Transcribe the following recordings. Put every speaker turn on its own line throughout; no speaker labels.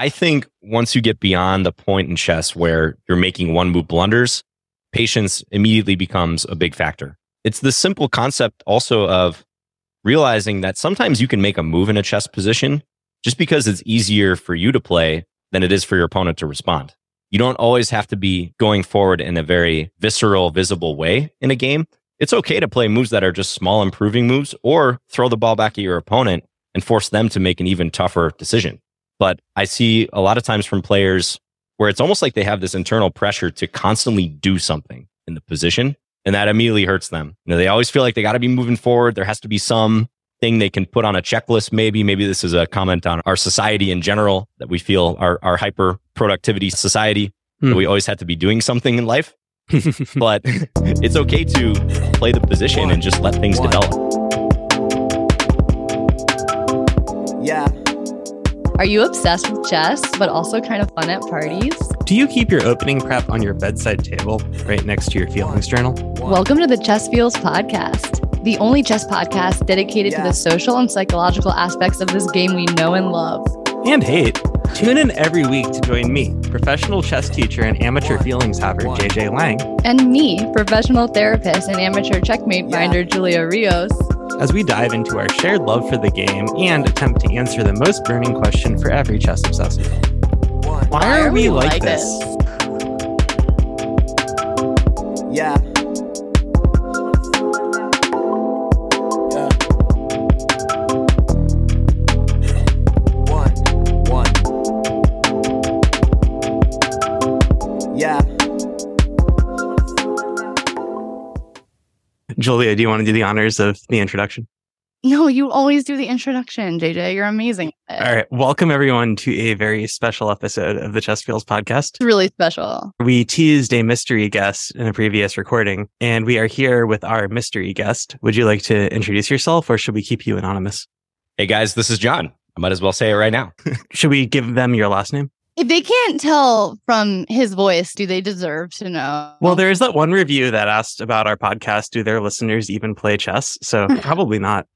I think once you get beyond the point in chess where you're making one move blunders, patience immediately becomes a big factor. It's the simple concept also of realizing that sometimes you can make a move in a chess position just because it's easier for you to play than it is for your opponent to respond. You don't always have to be going forward in a very visceral, visible way in a game. It's okay to play moves that are just small improving moves or throw the ball back at your opponent and force them to make an even tougher decision. But I see a lot of times from players where it's almost like they have this internal pressure to constantly do something in the position. And that immediately hurts them. You know, they always feel like they got to be moving forward. There has to be some thing they can put on a checklist. Maybe, maybe this is a comment on our society in general that we feel our, our hyper productivity society hmm. that we always have to be doing something in life. but it's okay to play the position One. and just let things One. develop.
Yeah.
Are you obsessed with chess, but also kind of fun at parties?
Do you keep your opening prep on your bedside table right next to your feelings journal?
Welcome to the Chess Feels podcast, the only chess podcast dedicated yeah. to the social and psychological aspects of this game we know and love.
And hate. Tune in every week to join me, professional chess teacher and amateur feelings haver JJ Lang,
and me, professional therapist and amateur checkmate finder Julia Rios
as we dive into our shared love for the game and attempt to answer the most burning question for every chess obsessive. Why, Why are, we, we like, like this? this?
Yeah.
Julia, do you want to do the honors of the introduction?
No, you always do the introduction, JJ. You're amazing.
All right. Welcome everyone to a very special episode of the Chess Feels podcast.
It's really special.
We teased a mystery guest in a previous recording, and we are here with our mystery guest. Would you like to introduce yourself or should we keep you anonymous?
Hey guys, this is John. I might as well say it right now.
should we give them your last name?
If they can't tell from his voice, do they deserve to know?
Well, there is that one review that asked about our podcast. Do their listeners even play chess? So probably not.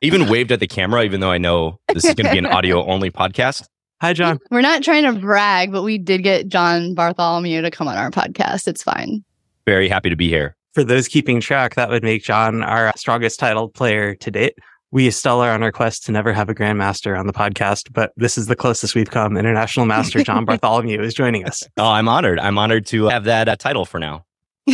even waved at the camera, even though I know this is going to be an audio only podcast.
Hi, John.
We're not trying to brag, but we did get John Bartholomew to come on our podcast. It's fine.
Very happy to be here.
For those keeping track, that would make John our strongest titled player to date we still are on our quest to never have a grandmaster on the podcast, but this is the closest we've come. International Master John Bartholomew is joining us.
Oh, I'm honored. I'm honored to have that uh, title for now.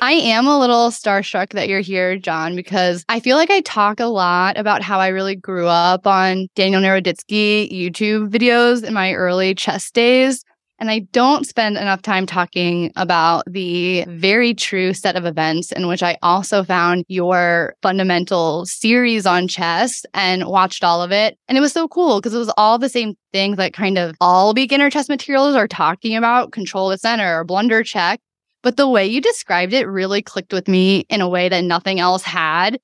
I am a little starstruck that you're here, John, because I feel like I talk a lot about how I really grew up on Daniel Naroditsky YouTube videos in my early chess days. And I don't spend enough time talking about the very true set of events in which I also found your fundamental series on chess and watched all of it. And it was so cool because it was all the same things that kind of all beginner chess materials are talking about control the center or blunder check. But the way you described it really clicked with me in a way that nothing else had.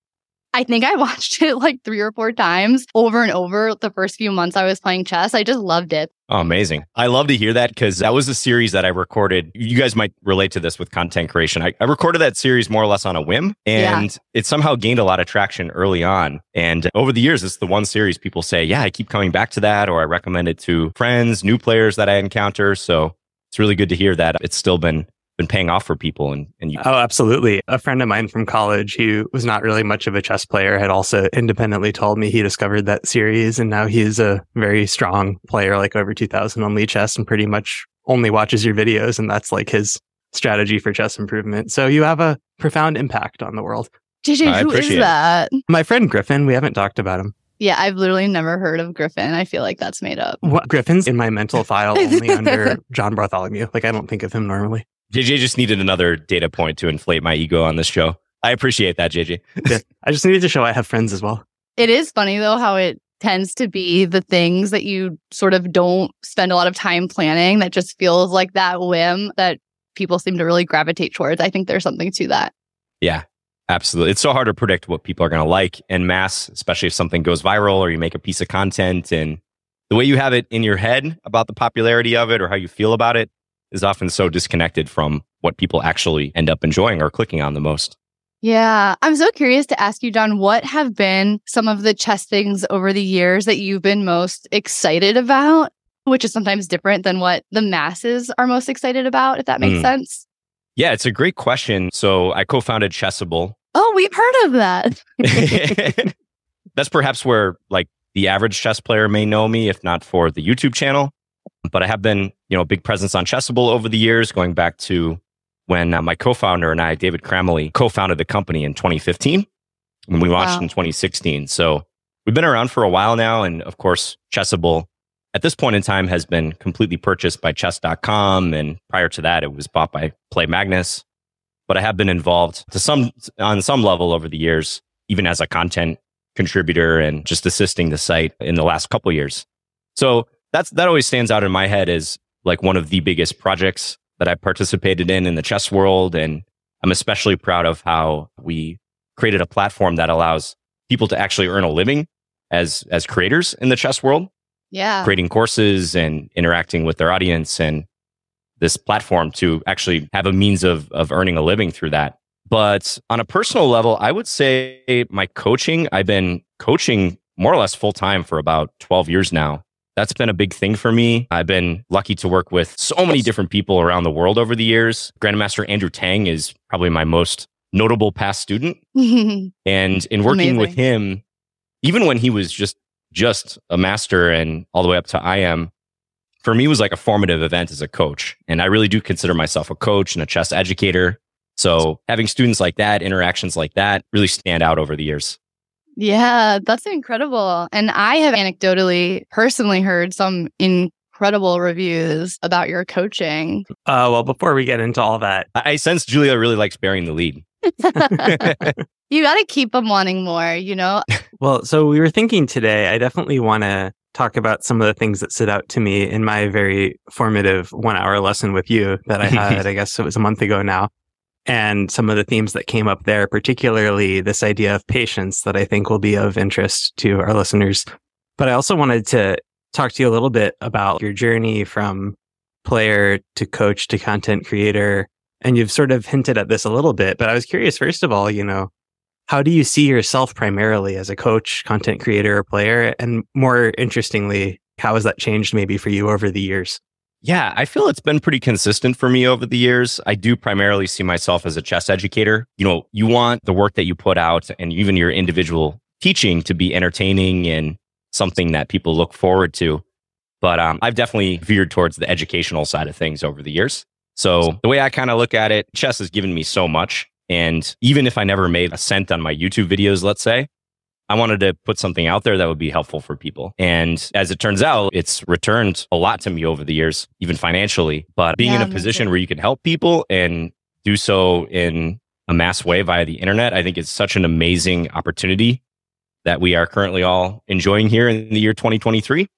I think I watched it like three or four times over and over the first few months I was playing chess. I just loved it.
Oh, amazing. I love to hear that because that was a series that I recorded. You guys might relate to this with content creation. I, I recorded that series more or less on a whim and yeah. it somehow gained a lot of traction early on. And over the years, it's the one series people say, yeah, I keep coming back to that or I recommend it to friends, new players that I encounter. So it's really good to hear that it's still been been paying off for people and, and you
oh absolutely a friend of mine from college who was not really much of a chess player had also independently told me he discovered that series and now he's a very strong player like over 2000 on Lichess and pretty much only watches your videos and that's like his strategy for chess improvement so you have a profound impact on the world
JJ, who is that?
My friend Griffin. We haven't talked about him.
Yeah, I've literally never heard of Griffin. I feel like that's made up.
What? Griffin's in my mental file only under John Bartholomew. Like I don't think of him normally.
JJ just needed another data point to inflate my ego on this show. I appreciate that, JJ.
yeah, I just needed to show I have friends as well.
It is funny though how it tends to be the things that you sort of don't spend a lot of time planning that just feels like that whim that people seem to really gravitate towards. I think there's something to that.
Yeah, absolutely. It's so hard to predict what people are going to like in mass, especially if something goes viral or you make a piece of content and the way you have it in your head about the popularity of it or how you feel about it is often so disconnected from what people actually end up enjoying or clicking on the most.
Yeah. I'm so curious to ask you, John, what have been some of the chess things over the years that you've been most excited about? which is sometimes different than what the masses are most excited about, if that makes
Mm.
sense.
Yeah, it's a great question. So I co-founded Chessable.
Oh, we've heard of that.
That's perhaps where like the average chess player may know me, if not for the YouTube channel. But I have been, you know, a big presence on Chessable over the years, going back to when uh, my co-founder and I, David Kramaley, co-founded the company in 2015 when we launched
Wow.
in 2016. So we've been around for a while now. And of course, Chessable at this point in time has been completely purchased by chess.com. And prior to that, it was bought by Play Magnus. But I have been involved to some, on some level over the years, even as a content contributor and just assisting the site in the last couple years. So that's, that always stands out in my head as like one of the biggest projects that I participated in in the chess world. And I'm especially proud of how we created a platform that allows people to actually earn a living as, as creators in the chess world
Yeah.
creating courses and interacting with their audience and this platform to actually have a means of of earning a living through that. But on a personal level, I would say my coaching, I've been coaching more or less full time for about 12 years now. That's been a big thing for me. I've been lucky to work with so many different people around the world over the years. Grandmaster Andrew Tang is probably my most notable past student. And in working with him, even when he was just just a master and all the way up to IM, for me was like a formative event as a coach. And I really do consider myself a coach and a chess educator. So having students like that, interactions like that really stand out over the years.
Yeah, that's incredible. And I have anecdotally, personally heard some incredible reviews about your coaching.
Uh, well, before we get into all that,
I I sense Julia really likes bearing the lead.
you got to keep them wanting more, you know?
Well, so we were thinking today, I definitely want to talk about some of the things that stood out to me in my very formative one hour lesson with you that I had, I guess it was a month ago now. And some of the themes that came up there, particularly this idea of patience that I think will be of interest to our listeners. But I also wanted to talk to you a little bit about your journey from player to coach to content creator. And you've sort of hinted at this a little bit, but I was curious, first of all, you know, how do you see yourself primarily as a coach, content creator, or player? And more interestingly, how has that changed maybe for you over the years?
Yeah, I feel it's been pretty consistent for me over the years. I do primarily see myself as a chess educator. You know, you want the work that you put out and even your individual teaching to be entertaining and something that people look forward to. But um, I've definitely veered towards the educational side of things over the years. So the way I kind of look at it, chess has given me so much. And even if I never made a cent on my YouTube videos, let's say, I wanted to put something out there that would be helpful for people. And as it turns out, it's returned a lot to me over the years, even financially. But being in a position
too.
where you can help people and do so in a mass way via the internet, I think is such an amazing opportunity that we are currently all enjoying here in the year 2023.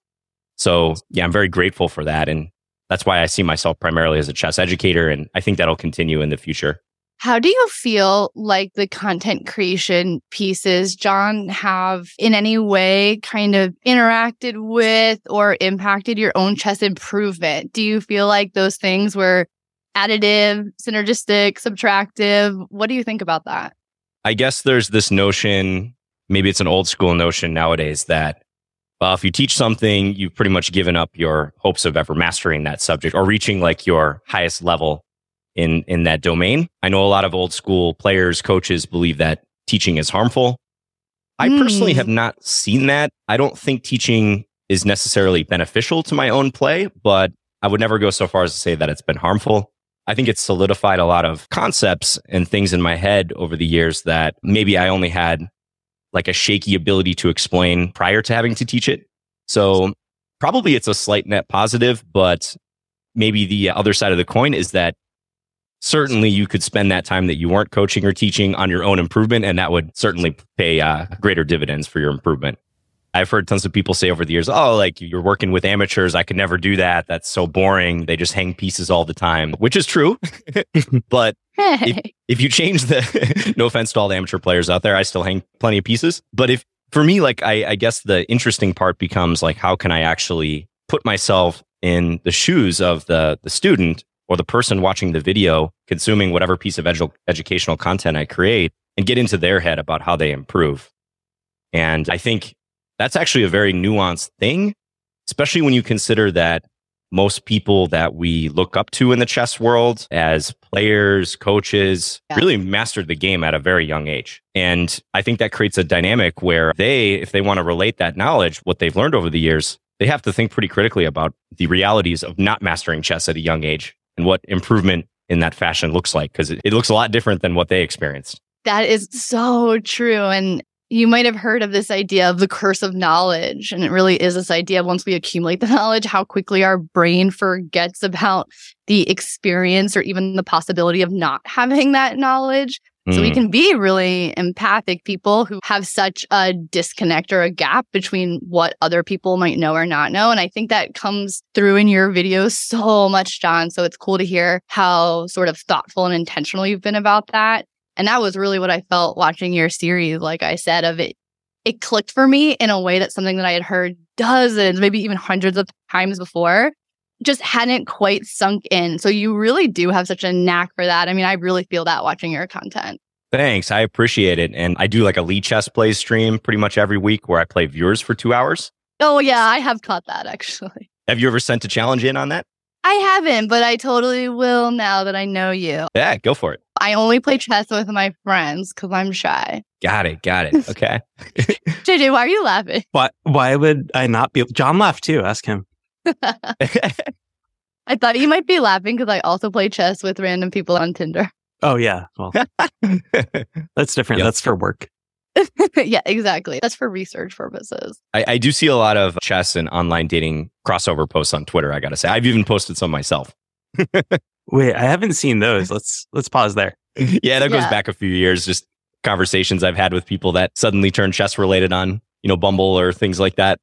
So, yeah, I'm very grateful for that. And that's why I see myself primarily as a chess educator. And I think that'll continue in the future.
How do you feel like the content creation pieces, John, have in any way kind of interacted with or impacted your own chess improvement? Do you feel like those things were additive, synergistic, subtractive? What do you think about that?
I guess there's this notion, maybe it's an old school notion nowadays that, well, if you teach something, you've pretty much given up your hopes of ever mastering that subject or reaching like your highest level in, in that domain. I know a lot of old school players, coaches believe that teaching is harmful. I personally
Hmm.
have not seen that. I don't think teaching is necessarily beneficial to my own play, but I would never go so far as to say that it's been harmful. I think it's solidified a lot of concepts and things in my head over the years that maybe I only had like a shaky ability to explain prior to having to teach it. So probably it's a slight net positive, but maybe the other side of the coin is that certainly you could spend that time that you weren't coaching or teaching on your own improvement, and that would certainly pay uh, greater dividends for your improvement. I've heard tons of people say over the years, oh, like you're working with amateurs. I could never do that. That's so boring. They just hang pieces all the time, which is true. but
Hey.
if you change the, no offense to all the amateur players out there, I still hang plenty of pieces. But if, for me, like, I, I guess the interesting part becomes like, how can I actually put myself in the shoes of the, the student or the person watching the video, consuming whatever piece of edu- educational content I create and get into their head about how they improve. And I think that's actually a very nuanced thing especially when you consider that most people that we look up to in the chess world as players, coaches,
Yeah.
really mastered the game at a very young age. And I think that creates a dynamic where they, if they want to relate that knowledge, what they've learned over the years, they have to think pretty critically about the realities of not mastering chess at a young age and what improvement in that fashion looks like, because it, it looks a lot different than what they experienced.
That is so true. And you might have heard of this idea of the curse of knowledge. And it really is this idea once we accumulate the knowledge, how quickly our brain forgets about the experience or even the possibility of not having that knowledge. So we
Mm.
can be really empathic people who have such a disconnect or a gap between what other people might know or not know. And I think that comes through in your videos so much, John. So it's cool to hear how sort of thoughtful and intentional you've been about that. And that was really what I felt watching your series, like I said, of it. It clicked for me in a way that something that I had heard dozens, maybe even hundreds of times before, just hadn't quite sunk in. So you really do have such a knack for that. I mean, I really feel that watching your content.
Thanks. I appreciate it. And I do like a Lichess Plays stream pretty much every week where I play viewers for two hours.
Oh, yeah, I have caught that actually.
Have you ever sent a challenge in on that?
I haven't, but I totally will now that I know you.
Yeah, go for it.
I only play chess with my friends because I'm shy.
Got it. Got it. Okay.
JJ, why are you laughing?
Why why would I not be John laughed too, ask him.
I thought you might be laughing because I also play chess with random people on Tinder.
Oh yeah. Well that's different.
Yep.
That's for work.
yeah, exactly. That's for research purposes.
I, I do see a lot of chess and online dating crossover posts on Twitter. I got to say, I've even posted some myself.
Wait, I haven't seen those. Let's let's pause there.
yeah, that goes back a few years. Just conversations I've had with people that suddenly turn chess related on, you know, Bumble or things like that.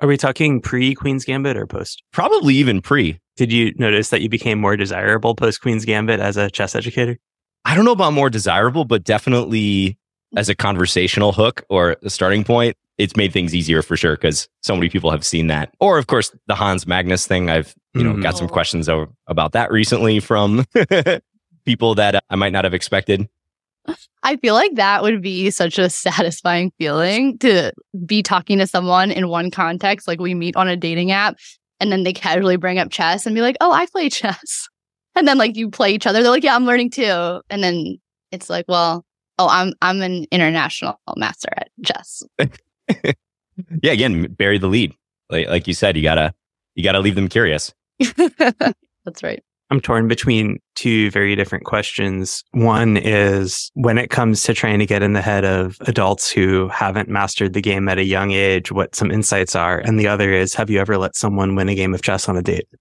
Are we talking pre Queen's Gambit or post?
Probably even pre.
Did you notice that you became more desirable post Queen's Gambit as a chess educator?
I don't know about more desirable, but definitely as a conversational hook or a starting point, it's made things easier for sure because so many people have seen that. Or of course, the Hans Magnus thing. I've you know
Mhm.
got some
Oh.
questions over, about that recently from people that I might not have expected.
I feel like that would be such a satisfying feeling to be talking to someone in one context, like we meet on a dating app, and then they casually bring up chess and be like, "Oh, I play chess," and then like you play each other. They're like, "Yeah, I'm learning too," and then it's like, "Well, oh, I'm I'm an international master at chess."
Yeah, again, bury the lead. Like, like you said, you gotta you gotta leave them curious.
That's right.
I'm torn between two very different questions. One is when it comes to trying to get in the head of adults who haven't mastered the game at a young age, what some insights are. And the other is have you ever let someone win a game of chess on a date?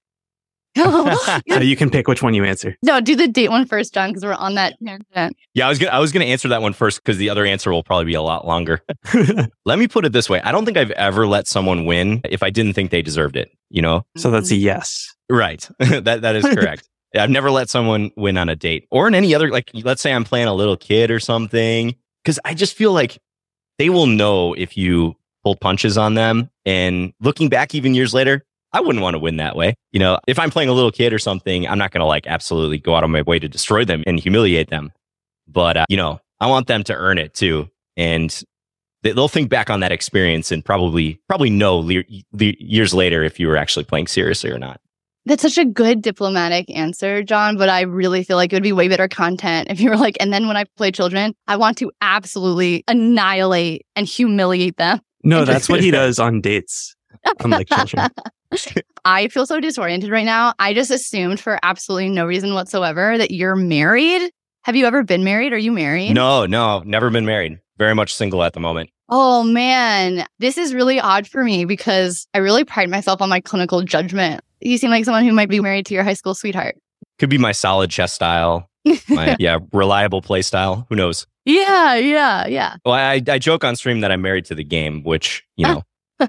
Oh, so uh, you can pick which one you answer.
no, do the date one first, John, because we're on that tangent.
Yeah, I was gonna I was gonna answer that one first because the other answer will probably be a lot longer. Let me put it this way: I don't think I've ever let someone win if I didn't think they deserved it. You know,
so that's a mm-hmm. yes.
Right? that that is correct. I've never let someone win on a date or in any other like. Let's say I'm playing a little kid or something, because I just feel like they will know if you pull punches on them. And looking back, even years later, I wouldn't want to win that way. You know, if I'm playing a little kid or something, I'm not going to like absolutely go out of my way to destroy them and humiliate them. But, uh, you know, I want them to earn it too. And they- they'll think back on that experience and probably, probably know le- le- years later if you were actually playing seriously or not.
That's such a good diplomatic answer, John. But I really feel like it would be way better content if you were like, and then when I play children, I want to absolutely annihilate and humiliate them.
No, that's what he does on dates, unlike children.
I feel so disoriented right now. I just assumed for absolutely no reason whatsoever that you're married. Have you ever been married? Are you married?
No, no, never been married. Very much single at the moment.
Oh man, this is really odd for me because I really pride myself on my clinical judgment. You seem like someone who might be married to your high school sweetheart.
Could be my solid chess style. My, yeah, reliable play style. Who knows?
yeah, yeah, yeah.
Well, I, I joke on stream that I'm married to the game, which, you know,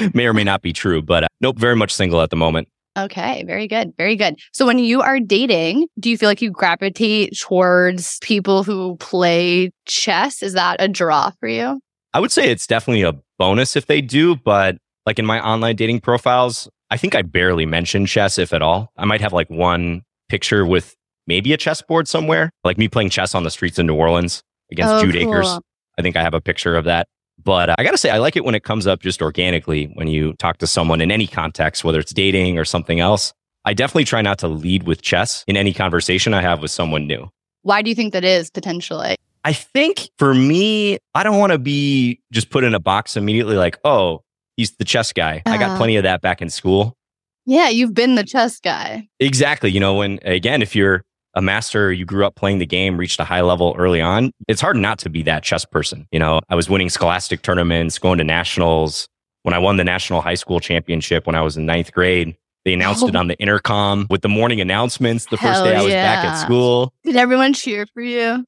may or may not be true, but uh, nope, very much single at the moment.
Okay, very good. Very good. So when you are dating, do you feel like you gravitate towards people who play chess? Is that a draw for you?
I would say it's definitely a bonus if they do, but like in my online dating profiles, I think I barely mentioned chess, if at all. I might have like one picture with maybe a chessboard somewhere, like me playing chess on the streets of New Orleans against
Oh,
Jude
Acers.
I think I have a picture of that. But uh, I got to say, I like it when it comes up just organically when you talk to someone in any context, whether it's dating or something else. I definitely try not to lead with chess in any conversation I have with someone new.
Why do you think that is potentially?
I think for me, I don't want to be just put in a box immediately like, oh, he's the chess guy. I got
Uh.
plenty of that back in school.
Yeah, you've been the chess guy.
Exactly. You know, when again, if you're a master, you grew up playing the game, reached a high level early on, it's hard not to be that chess person. You know, I was winning scholastic tournaments, going to nationals. When I won the national high school championship when I was in ninth grade, they announced it
Oh.
on the intercom with the morning announcements the first day I was back at school.
Did everyone cheer for you?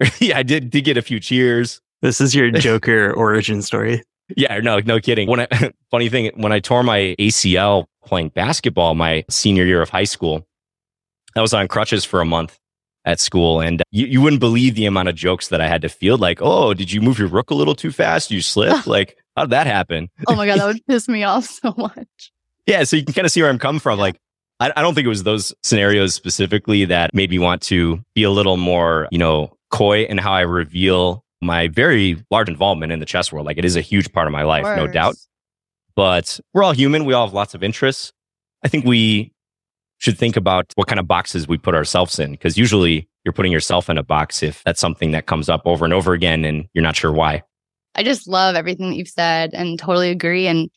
yeah, I did, did get a few cheers.
This is your Joker origin story.
Yeah, no, no kidding. When I, funny thing, when I tore my ACL playing basketball my senior year of high school, I was on crutches for a month at school, and you, you wouldn't believe the amount of jokes that I had to field. Like, oh, did you move your rook a little too fast? You slipped. like, how did that happen?
Oh my God, that would piss me off so much.
Yeah, so you can kind of see where I'm coming from. Like, I, I don't think it was those scenarios specifically that made me want to be a little more, you know, coy in how I reveal my very large involvement in the chess world. Like, it is a huge part of my life, no doubt. But we're all human. We all have lots of interests. I think we should think about what kind of boxes we put ourselves in, because usually you're putting yourself in a box if that's something that comes up over and over again and you're not sure why.
I just love everything that you've said and totally agree. And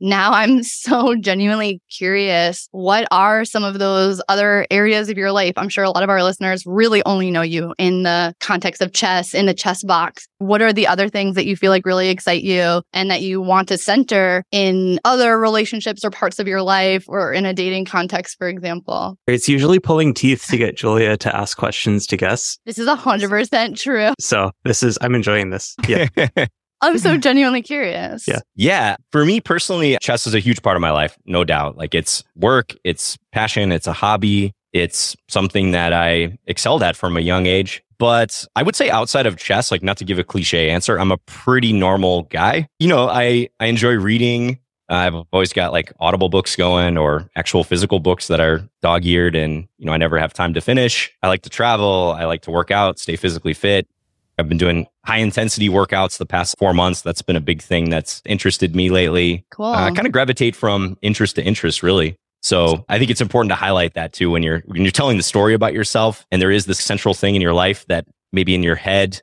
now I'm so genuinely curious. What are some of those other areas of your life? I'm sure a lot of our listeners really only know you in the context of chess, in the chess box. What are the other things that you feel like really excite you and that you want to center in other relationships or parts of your life or in a dating context, for example?
It's usually pulling teeth to get Julia to ask questions to guests.
This is 100% true.
So this is, I'm enjoying this. Yeah.
I'm so mm-hmm. genuinely curious.
Yeah.
Yeah. For me personally, chess is a huge part of my life, no doubt. Like it's work, it's passion, it's a hobby, it's something that I excelled at from a young age. But I would say outside of chess, like not to give a cliche answer, I'm a pretty normal guy. You know, I, I enjoy reading. I've always got like audible books going or actual physical books that are dog eared and, you know, I never have time to finish. I like to travel. I like to work out, stay physically fit. I've been doing high intensity workouts the past four months. That's been a big thing that's interested me lately.
Cool.
Uh, kind of gravitate from interest to interest, really. So I think it's important to highlight that too when you're when you're telling the story about yourself, and there is this central thing in your life that maybe in your head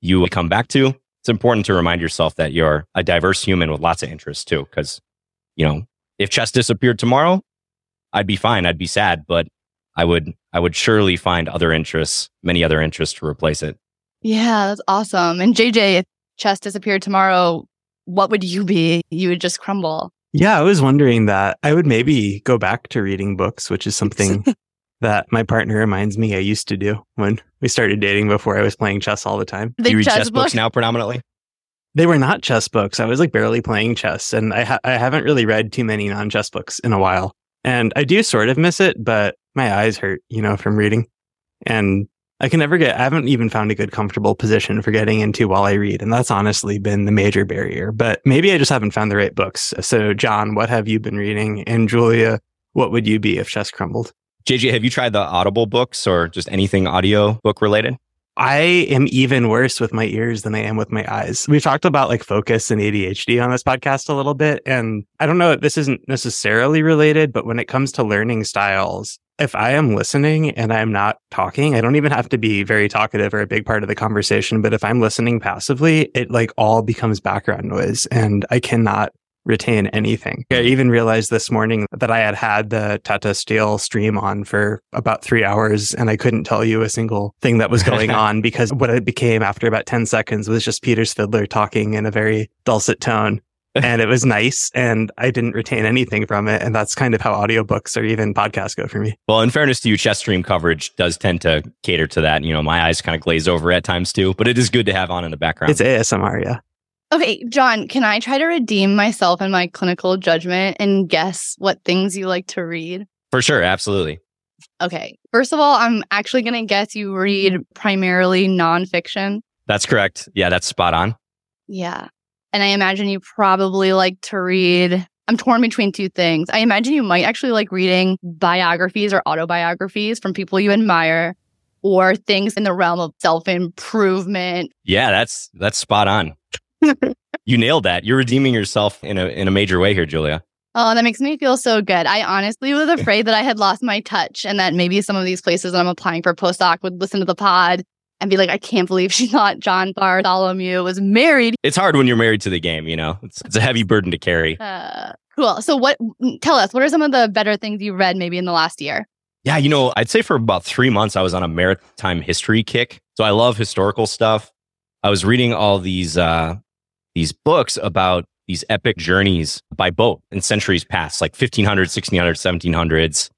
you come back to. It's important to remind yourself that you're a diverse human with lots of interests too, because you know if chess disappeared tomorrow, I'd be fine. I'd be sad, but I would I would surely find other interests, many other interests to replace it.
Yeah, that's awesome. And JJ, if chess disappeared tomorrow, what would you be? You would just crumble.
Yeah, I was wondering that. I would maybe go back to reading books, which is something that my partner reminds me I used to do when we started dating before I was playing chess all the time.
The
you read
chess
chess books
book?
now predominantly?
They were not chess books. I was like barely playing chess, and I ha- I haven't really read too many non chess books in a while. And I do sort of miss it, but my eyes hurt, you know, from reading. And I can never get, I haven't even found a good comfortable position for getting into while I read. And that's honestly been the major barrier. But maybe I just haven't found the right books. So, John, what have you been reading? And Julia, what would you be if chess crumbled?
JJ, have you tried the Audible books or just anything audio book related?
I am even worse with my ears than I am with my eyes. We've talked about like focus and ADHD on this podcast a little bit. And I don't know, if this isn't necessarily related, but when it comes to learning styles, if I am listening and I'm not talking, I don't even have to be very talkative or a big part of the conversation. But if I'm listening passively, it like all becomes background noise and I cannot retain anything. I even realized this morning that I had had the Tata Steel stream on for about three hours and I couldn't tell you a single thing that was going on because what it became after about 10 seconds was just Peter Svidler talking in a very dulcet tone. And it was nice and I didn't retain anything from it. And that's kind of how audiobooks or even podcasts go for me.
Well, in fairness to you, chess stream coverage does tend to cater to that. You know, my eyes kind of glaze over at times too, but it is good to have on in the background.
It's ASMR, yeah.
Okay, John, can I try to redeem myself and my clinical judgment and guess what things you like to read?
For sure, absolutely.
Okay, first of all, I'm actually going to guess you read primarily nonfiction.
That's correct. Yeah, that's spot on.
Yeah. And I imagine you probably like to read. I'm torn between two things. I imagine you might actually like reading biographies or autobiographies from people you admire or things in the realm of self improvement.
Yeah, that's that's spot on. You nailed that. You're redeeming yourself in a in a major way here, Julia.
Oh, that makes me feel so good. I honestly was afraid that I had lost my touch and that maybe some of these places that I'm applying for postdoc would listen to the pod and be like, I can't believe she thought John Bartholomew was married.
It's hard when you're married to the game, you know. It's, it's a heavy burden to carry.
Uh, cool. So, what? Tell us, what are some of the better things you read maybe in the last year?
Yeah, you know, I'd say for about three months I was on a maritime history kick. So I love historical stuff. I was reading all these uh, these books about these epic journeys by boat in centuries past, like 1500s, 1600s, 1700s.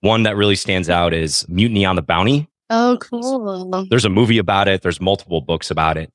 One that really stands out is Mutiny on the Bounty.
Oh, cool.
There's a movie about it. There's multiple books about it.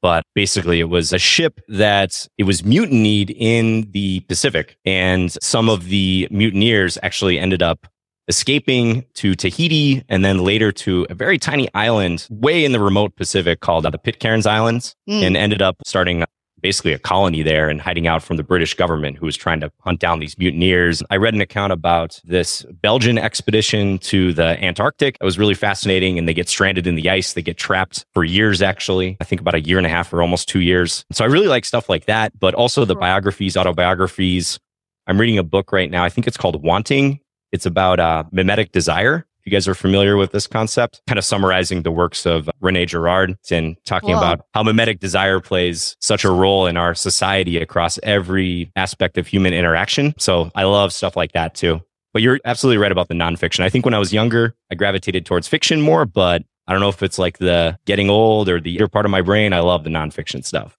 But basically, it was a ship that it was mutinied in the Pacific. And some of the mutineers actually ended up escaping to Tahiti and then later to a very tiny island way in the remote Pacific called uh, the Pitcairns Islands
Mm.
and ended up starting basically a colony there and hiding out from the British government who was trying to hunt down these mutineers. I read an account about this Belgian expedition to the Antarctic. It was really fascinating and they get stranded in the ice. They get trapped for years, actually. I think about a year and a half or almost two years. So I really like stuff like that, but also the biographies, autobiographies. I'm reading a book right now. I think it's called Wanting. It's about uh, mimetic desire. You guys are familiar with this concept, kind of summarizing the works of Rene Girard and talking
Cool.
about how mimetic desire plays such a role in our society across every aspect of human interaction. So I love stuff like that too. But you're absolutely right about the nonfiction. I think when I was younger, I gravitated towards fiction more, but I don't know if it's like the getting old or the other part of my brain. I love the nonfiction stuff.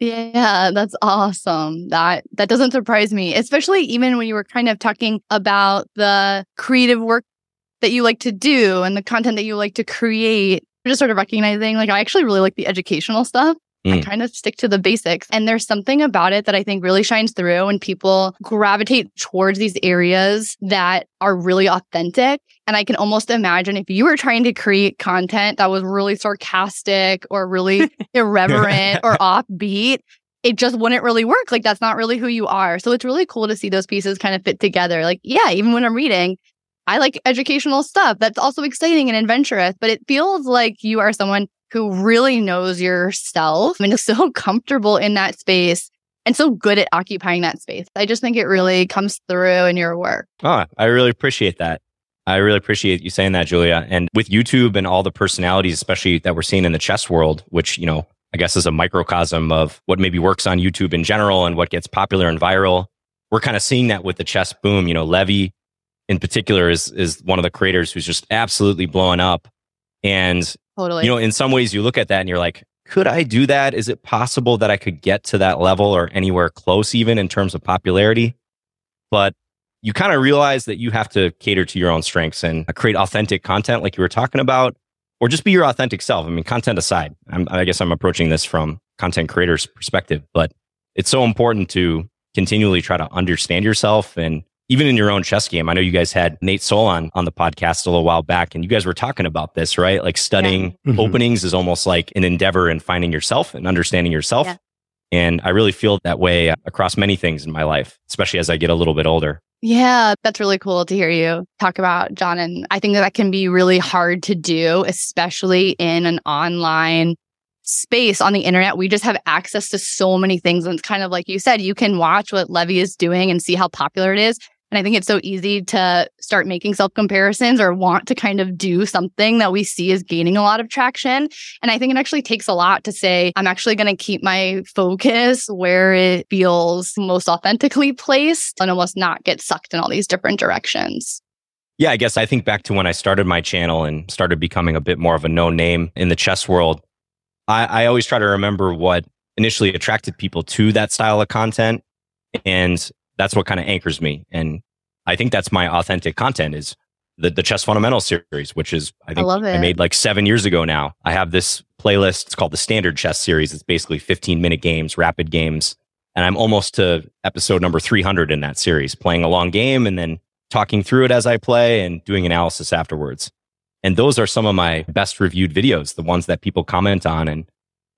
Yeah, that's awesome. That that doesn't surprise me, especially even when you were kind of talking about the creative work that you like to do and the content that you like to create. Just sort of recognizing like I actually really like the educational stuff. I
Mm.
kind of stick to the basics. And there's something about it that I think really shines through when people gravitate towards these areas that are really authentic. And I can almost imagine if you were trying to create content that was really sarcastic or really irreverent or offbeat, it just wouldn't really work. Like that's not really who you are. So it's really cool to see those pieces kind of fit together. Like, yeah, even when I'm reading, I like educational stuff. That's also exciting and adventurous, but it feels like you are someone who really knows yourself and is so comfortable in that space and so good at occupying that space. I just think it really comes through in your work.
Oh, I really appreciate that. I really appreciate you saying that, Julia. And with YouTube and all the personalities, especially that we're seeing in the chess world, which, you know, I guess is a microcosm of what maybe works on YouTube in general and what gets popular and viral. We're kind of seeing that with the chess boom. You know, Levy in particular is is one of the creators who's just absolutely blowing up. And
Totally.
you know, in some ways you look at that and you're like, could I do that? Is it possible that I could get to that level or anywhere close even in terms of popularity? But you kind of realize that you have to cater to your own strengths and create authentic content like you were talking about, or just be your authentic self. I mean, content aside, I'm, I guess I'm approaching this from content creators perspective, but it's so important to continually try to understand yourself and even in your own chess game. I know you guys had Nate Solon on the podcast a little while back and you guys were talking about this, right? Like studying
Mhm.
openings is almost like an endeavor in finding yourself and understanding yourself.
Yeah.
And I really feel that way across many things in my life, especially as I get a little bit older.
Yeah, that's really cool to hear you talk about, John. And I think that, that can be really hard to do, especially in an online space on the internet. We just have access to so many things. And it's kind of like you said, you can watch what Levy is doing and see how popular it is. And I think it's so easy to start making self comparisons or want to kind of do something that we see is gaining a lot of traction. And I think it actually takes a lot to say, I'm actually going to keep my focus where it feels most authentically placed and almost not get sucked in all these different directions.
Yeah, I guess I think back to when I started my channel and started becoming a bit more of a known name in the chess world. I, I always try to remember what initially attracted people to that style of content. And that's what kind of anchors me. And I think that's my authentic content is the, the chess fundamentals series, which is, I think
love it.
made like seven years ago now. I have this playlist. It's called the standard chess series. It's basically 15 minute games, rapid games. And I'm almost to episode number 300 in that series, playing a long game and then talking through it as I play and doing analysis afterwards. And those are some of my best reviewed videos, the ones that people comment on. And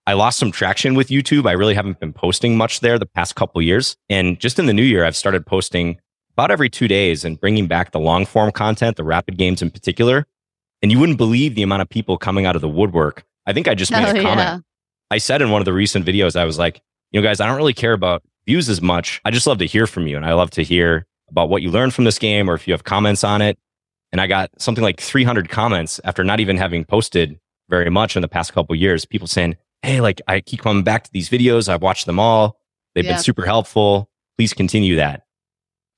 I lost some traction with YouTube. I really haven't been posting much there the past couple years. And just in the new year, I've started posting about every two days and bringing back the long form content, the rapid games in particular. And you wouldn't believe the amount of people coming out of the woodwork. I think I just made
Oh,
a comment.
yeah.
I said in one of the recent videos, I was like, you know, guys, I don't really care about views as much. I just love to hear from you. And I love to hear about what you learned from this game or if you have comments on it. And I got something like 300 comments after not even having posted very much in the past couple years. People saying, Hey, like I keep coming back to these videos. I've watched them all. They've yeah. been super helpful. Please continue that.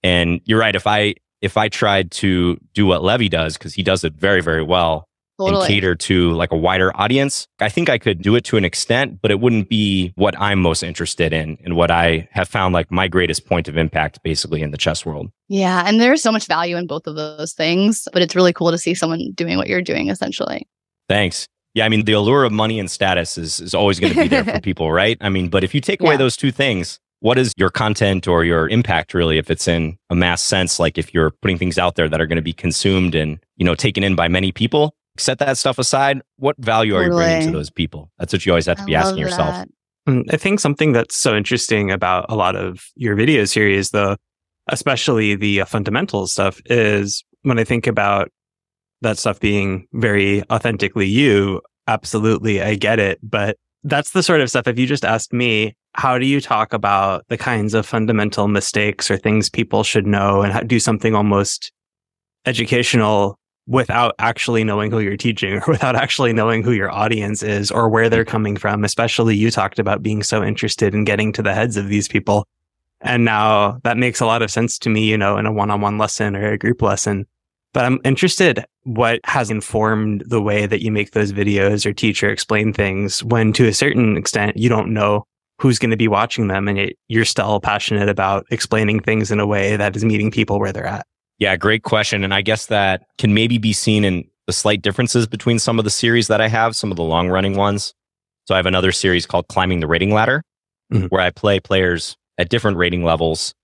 And you're right. If I, if I tried to do what Levy does, because he does it very, very well, totally. and cater to like a wider audience. I think I could do it to an extent, but it wouldn't be what I'm most interested in and what I have found like my greatest point of impact basically in the chess world.
Yeah. And there's so much value in both of those things, but it's really cool to see someone doing what you're doing essentially.
Thanks. Yeah, I mean, the allure of money and status is, is always going to be there for people, right? I mean, but if you take away those two things, what is your content or your impact really if it's in a mass sense like if you're putting things out there that are going to be consumed and you know taken in by many people set that stuff aside. What value are you bringing to those people? That's what you always have to be asking yourself.
Mm, I think something that's so interesting about a lot of your video series, though, especially the uh, fundamental stuff, is when I think about that stuff being very authentically you, absolutely, I get it. But that's the sort of stuff, if you just asked me, how do you talk about the kinds of fundamental mistakes or things people should know and do something almost educational without actually knowing who you're teaching or without actually knowing who your audience is or where they're coming from. Especially you talked about being so interested in getting to the heads of these people. And now that makes a lot of sense to me, you know, in a one on one lesson or a group lesson. But I'm interested what has informed the way that you make those videos or teach or explain things when to a certain extent you don't know who's going to be watching them and it, you're still passionate about explaining things in a way that is meeting people where they're at.
Yeah, great question. And I guess that can maybe be seen in the slight differences between some of the series that I have, some of the long running ones. So I have another series called Climbing the Rating Ladder, mm-hmm. where I play players at different rating levels.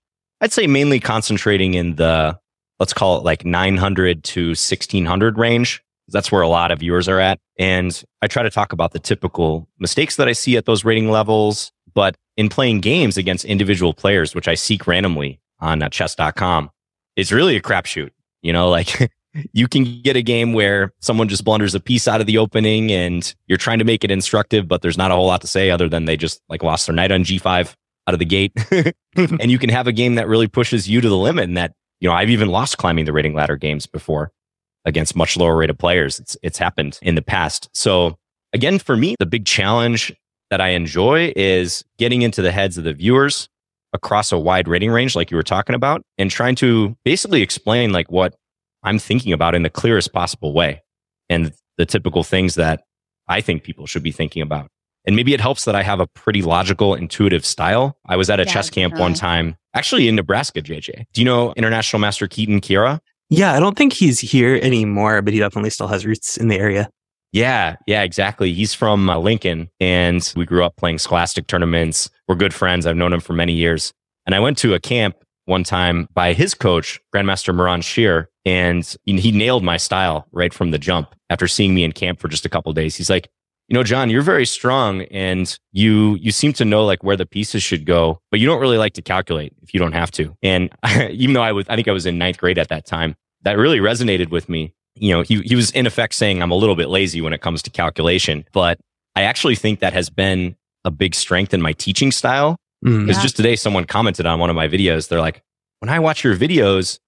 I'd say mainly concentrating in the, let's call it like 900 to 1600 range. That's where a lot of viewers are at. And I try to talk about the typical mistakes that I see at those rating levels. But in playing games against individual players, which I seek randomly on uh, chess.com, it's really a crapshoot. You know, like you can get a game where someone just blunders a piece out of the opening and you're trying to make it instructive, but there's not a whole lot to say other than they just like lost their knight on G5 out of the gate. and you can have a game that really pushes you to the limit and that, you know, I've even lost climbing the rating ladder games before against much lower rated players. It's, it's happened in the past. So again, for me, the big challenge that I enjoy is getting into the heads of the viewers across a wide rating range, like you were talking about, and trying to basically explain like what I'm thinking about in the clearest possible way and the typical things that I think people should be thinking about. And maybe it helps that I have a pretty logical, intuitive style. I was at a yeah, chess camp one time, actually in Nebraska, JJ. Do you know International Master Keaton Kiewra?
Yeah, I don't think he's here anymore, but he definitely still has roots in the area.
Yeah, yeah, exactly. He's from uh, Lincoln and we grew up playing scholastic tournaments. We're good friends. I've known him for many years. And I went to a camp one time by his coach, Grandmaster Moran Shir, and he nailed my style right from the jump after seeing me in camp for just a couple days. He's like, you know, John, you're very strong and you you seem to know like where the pieces should go, but you don't really like to calculate if you don't have to. And even though I was I think I was in ninth grade at that time, that really resonated with me you know, he, he was in effect saying I'm a little bit lazy when it comes to calculation, but I actually think that has been a big strength in my teaching style. Because mm. yeah. just today, someone commented on one of my videos. They're like, when I watch your videos,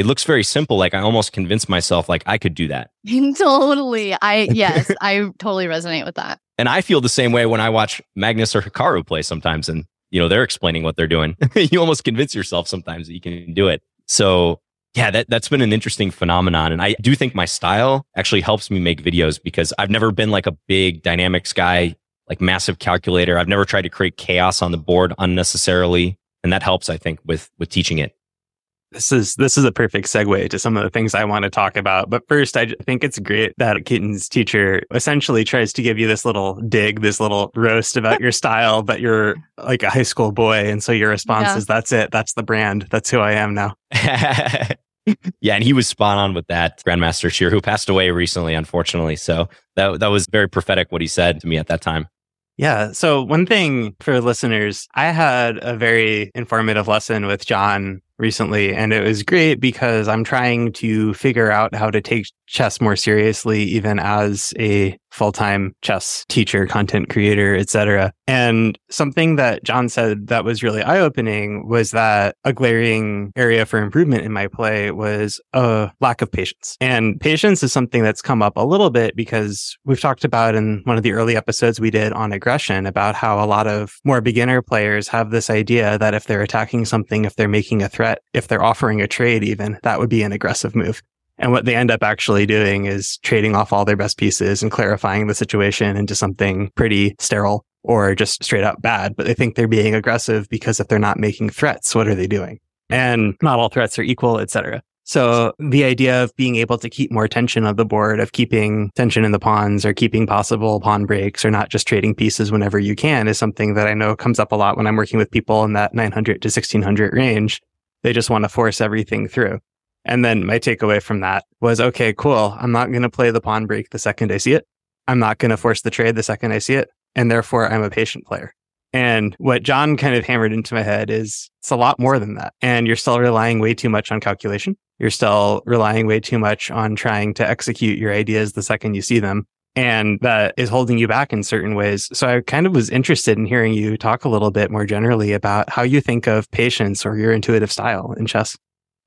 it looks very simple. Like I almost convinced myself like I could do that.
totally. I, yes, I totally resonate with that.
And I feel the same way when I watch Magnus or Hikaru play sometimes and, you know, they're explaining what they're doing. you almost convince yourself sometimes that you can do it. So yeah, that, that's been an interesting phenomenon. And I do think my style actually helps me make videos because I've never been like a big dynamics guy, like massive calculator. I've never tried to create chaos on the board unnecessarily. And that helps, I think, with, with teaching it.
This is this is a perfect segue to some of the things I want to talk about. But first, I think it's great that Keaton's teacher essentially tries to give you this little dig, this little roast about your style, but you're like a high school boy, and so your response yeah. is, "That's it. That's the brand. That's who I am now."
yeah, and he was spot on with that Grandmaster Shir, who passed away recently, unfortunately. So that that was very prophetic what he said to me at that time.
Yeah. So one thing for listeners, I had a very informative lesson with John recently, and it was great because I'm trying to figure out how to take chess more seriously, even as a full-time chess teacher, content creator, etc. And something that John said that was really eye-opening was that a glaring area for improvement in my play was a lack of patience. And patience is something that's come up a little bit because we've talked about in one of the early episodes we did on aggression about how a lot of more beginner players have this idea that if they're attacking something, if they're making a threat, if they're offering a trade even, that would be an aggressive move. And what they end up actually doing is trading off all their best pieces and clarifying the situation into something pretty sterile or just straight up bad. But they think they're being aggressive because if they're not making threats, what are they doing? And not all threats are equal, etc. So the idea of being able to keep more tension on the board, of keeping tension in the pawns or keeping possible pawn breaks or not just trading pieces whenever you can is something that I know comes up a lot when I'm working with people in that 900 to 1600 range. They just want to force everything through. And then my takeaway from that was, okay, cool. I'm not going to play the pawn break the second I see it. I'm not going to force the trade the second I see it. And therefore I'm a patient player. And what John kind of hammered into my head is it's a lot more than that. And you're still relying way too much on calculation. You're still relying way too much on trying to execute your ideas the second you see them. And that is holding you back in certain ways. So I kind of was interested in hearing you talk a little bit more generally about how you think of patience or your intuitive style in chess.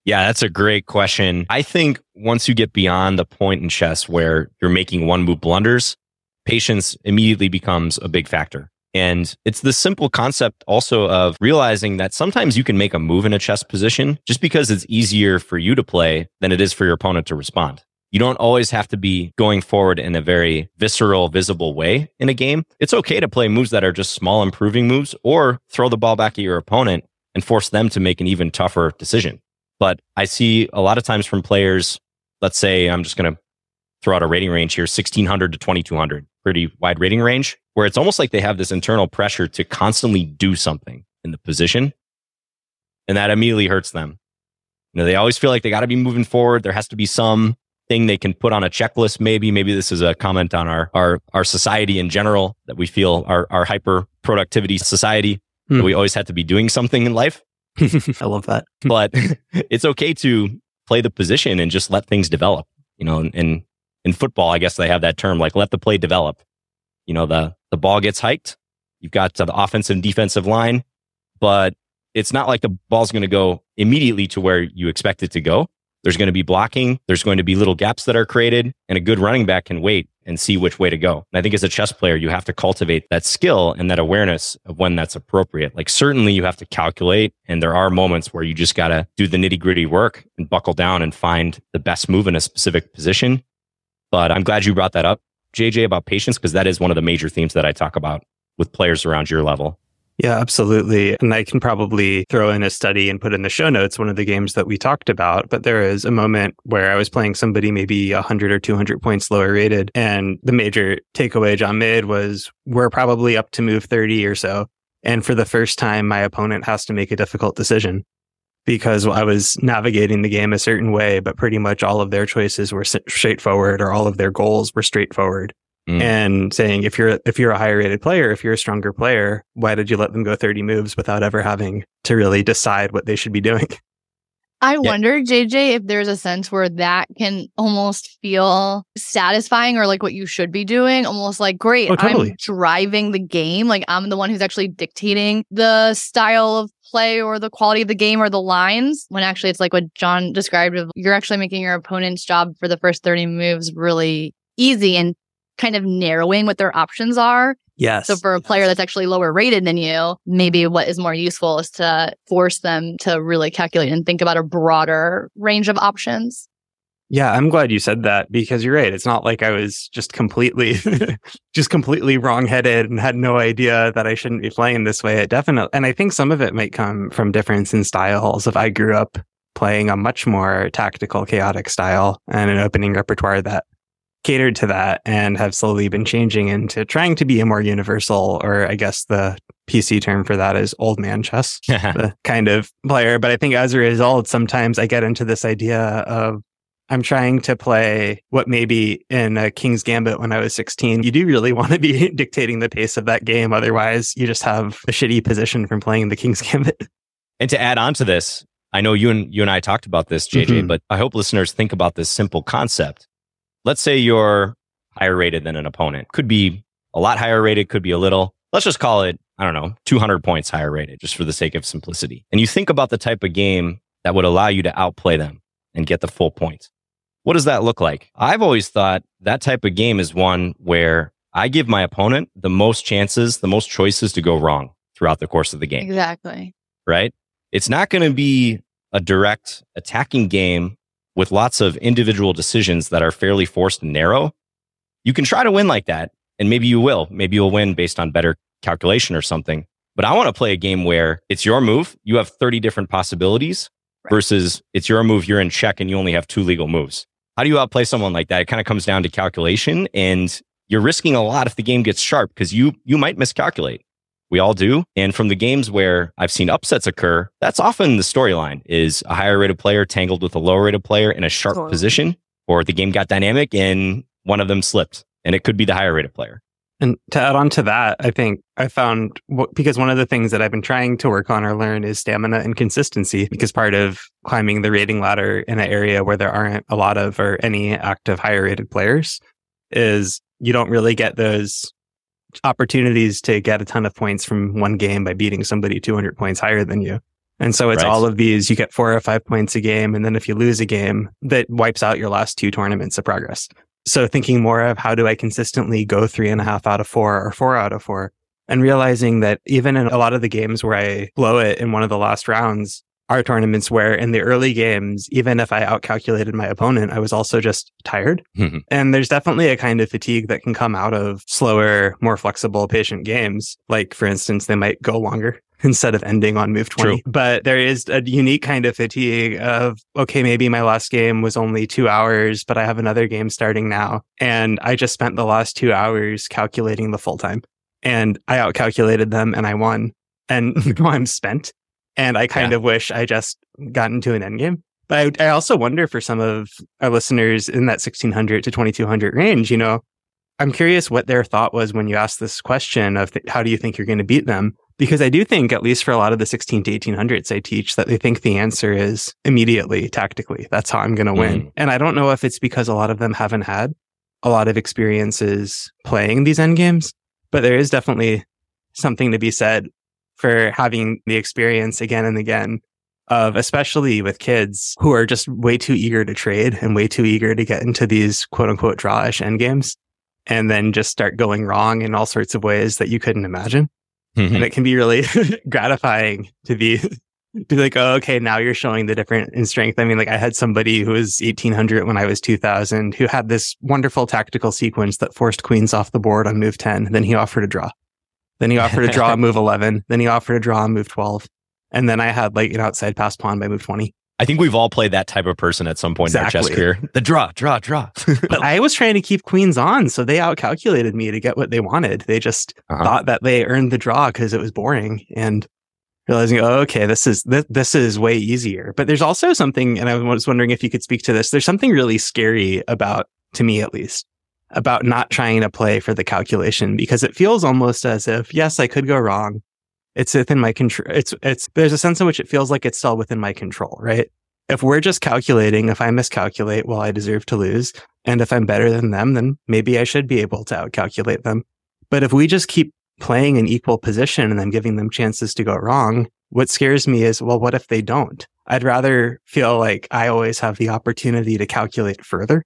Yeah, that's a great question. I think once you get beyond the point in chess where you're making one move blunders, patience immediately becomes a big factor. And it's the simple concept also of realizing that sometimes you can make a move in a chess position just because it's easier for you to play than it is for your opponent to respond. You don't always have to be going forward in a very visceral, visible way in a game. It's okay to play moves that are just small improving moves or throw the ball back at your opponent and force them to make an even tougher decision. But I see a lot of times from players, let's say I'm just going to throw out a rating range here 1600 to 2200, pretty wide rating range, where it's almost like they have this internal pressure to constantly do something in the position. And that immediately hurts them. You know, they always feel like they got to be moving forward. There has to be some thing they can put on a checklist. Maybe, maybe this is a comment on our, our, our society in general that we feel our, our hyper productivity society. Hmm. That we always have to be doing something in life.
I love that.
but it's okay to play the position and just let things develop. You know, and in football, I guess they have that term like let the play develop. You know, the the ball gets hiked. You've got the offensive and defensive line, but it's not like the ball's going to go immediately to where you expect it to go. There's going to be blocking. There's going to be little gaps that are created and a good running back can wait and see which way to go. And I think as a chess player, you have to cultivate that skill and that awareness of when that's appropriate. Like certainly you have to calculate and there are moments where you just got to do the nitty gritty work and buckle down and find the best move in a specific position. But I'm glad you brought that up, JJ, about patience, because that is one of the major themes that I talk about with players around your level.
Yeah, absolutely. And I can probably throw in a study and put in the show notes one of the games that we talked about. But there is a moment where I was playing somebody maybe 100 or 200 points lower rated. And the major takeaway John made was we're probably up to move 30 or so. And for the first time, my opponent has to make a difficult decision because I was navigating the game a certain way, but pretty much all of their choices were straightforward or all of their goals were straightforward mm. and saying if you're if you're a higher rated player, if you're a stronger player, why did you let them go 30 moves without ever having to really decide what they should be doing?
I yeah. wonder, JJ, if there's a sense where that can almost feel satisfying or like what you should be doing. Almost like, great, oh, totally. I'm driving the game. Like, I'm the one who's actually dictating the style of play or the quality of the game or the lines. When actually, it's like what John described of you're actually making your opponent's job for the first 30 moves really easy. And kind of narrowing what their options are.
Yes.
So for a player that's actually lower rated than you, maybe what is more useful is to force them to really calculate and think about a broader range of options.
Yeah, I'm glad you said that because you're right. It's not like I was just completely, just completely wrongheaded and had no idea that I shouldn't be playing this way. It definitely, and I think some of it might come from difference in styles. If I grew up playing a much more tactical, chaotic style and an opening repertoire that catered to that and have slowly been changing into trying to be a more universal, or I guess the PC term for that is old man chess, the kind of player. But I think as a result, sometimes I get into this idea of I'm trying to play what maybe in a King's Gambit when I was 16. You do really want to be dictating the pace of that game. Otherwise, you just have a shitty position from playing the King's Gambit.
And to add on to this, I know you and you and I talked about this, JJ, mm-hmm. but I hope listeners think about this simple concept let's say you're higher rated than an opponent. Could be a lot higher rated, could be a little. Let's just call it, I don't know, 200 points higher rated, just for the sake of simplicity. And you think about the type of game that would allow you to outplay them and get the full points. What does that look like? I've always thought that type of game is one where I give my opponent the most chances, the most choices to go wrong throughout the course of the game.
Exactly.
Right? It's not going to be a direct attacking game with lots of individual decisions that are fairly forced and narrow. You can try to win like that, and maybe you will. Maybe you'll win based on better calculation or something. But I want to play a game where it's your move. You have 30 different possibilities right. versus it's your move. You're in check and you only have two legal moves. How do you outplay someone like that? It kind of comes down to calculation and you're risking a lot if the game gets sharp because you, you might miscalculate. We all do. And from the games where I've seen upsets occur, that's often the storyline is a higher rated player tangled with a lower rated player in a sharp totally. position or the game got dynamic and one of them slipped and it could be the higher rated player.
And to add on to that, I think I found because one of the things that I've been trying to work on or learn is stamina and consistency. Because part of climbing the rating ladder in an area where there aren't a lot of or any active higher rated players is you don't really get those opportunities to get a ton of points from one game by beating somebody 200 points higher than you. And so it's right. all of these, you get four or five points a game. And then if you lose a game, that wipes out your last two tournaments of progress. So thinking more of how do I consistently go three and a half out of four or four out of four and realizing that even in a lot of the games where I blow it in one of the last rounds are tournaments where in the early games, even if I outcalculated my opponent, I was also just tired. Mm-hmm. And there's definitely a kind of fatigue that can come out of slower, more flexible, patient games. Like, for instance, they might go longer instead of ending on move 20. True. But there is a unique kind of fatigue of, okay, maybe my last game was only two hours, but I have another game starting now. And I just spent the last two hours calculating the full time and I outcalculated them and I won. And now I'm spent. And I kind yeah. of wish I just got into an endgame. But I, I also wonder for some of our listeners in that 1600 to 2200 range, you know, I'm curious what their thought was when you asked this question of th- how do you think you're going to beat them? Because I do think, at least for a lot of the 16 to 1800s I teach, that they think the answer is immediately, tactically. That's how I'm going to win. Mm. And I don't know if it's because a lot of them haven't had a lot of experiences playing these end games, but there is definitely something to be said for having the experience again and again of especially with kids who are just way too eager to trade and way too eager to get into these quote unquote drawish end games and then just start going wrong in all sorts of ways that you couldn't imagine. Mm-hmm. And it can be really gratifying to be be like, oh, okay, now you're showing the difference in strength. I mean, like I had somebody who was 1800 when I was 2000 who had this wonderful tactical sequence that forced queens off the board on move 10. Then he offered a draw. Then he offered a draw move 11. Then he offered a draw move 12. And then I had like an outside pass pawn by move 20.
I think we've all played that type of person at some point exactly. in our chess career. The draw, draw, draw.
but I was trying to keep queens on, so they outcalculated me to get what they wanted. They just uh-huh. thought that they earned the draw because it was boring, and realizing, oh, okay, this is this, this is way easier. But there's also something, and I was wondering if you could speak to this. There's something really scary about, to me at least, about not trying to play for the calculation because it feels almost as if, yes, I could go wrong it's within my control. It's, it's, there's a sense in which it feels like it's still within my control, right? If we're just calculating, if I miscalculate, well, I deserve to lose. And if I'm better than them, then maybe I should be able to outcalculate them. But if we just keep playing an equal position and then giving them chances to go wrong, what scares me is, well, what if they don't? I'd rather feel like I always have the opportunity to calculate further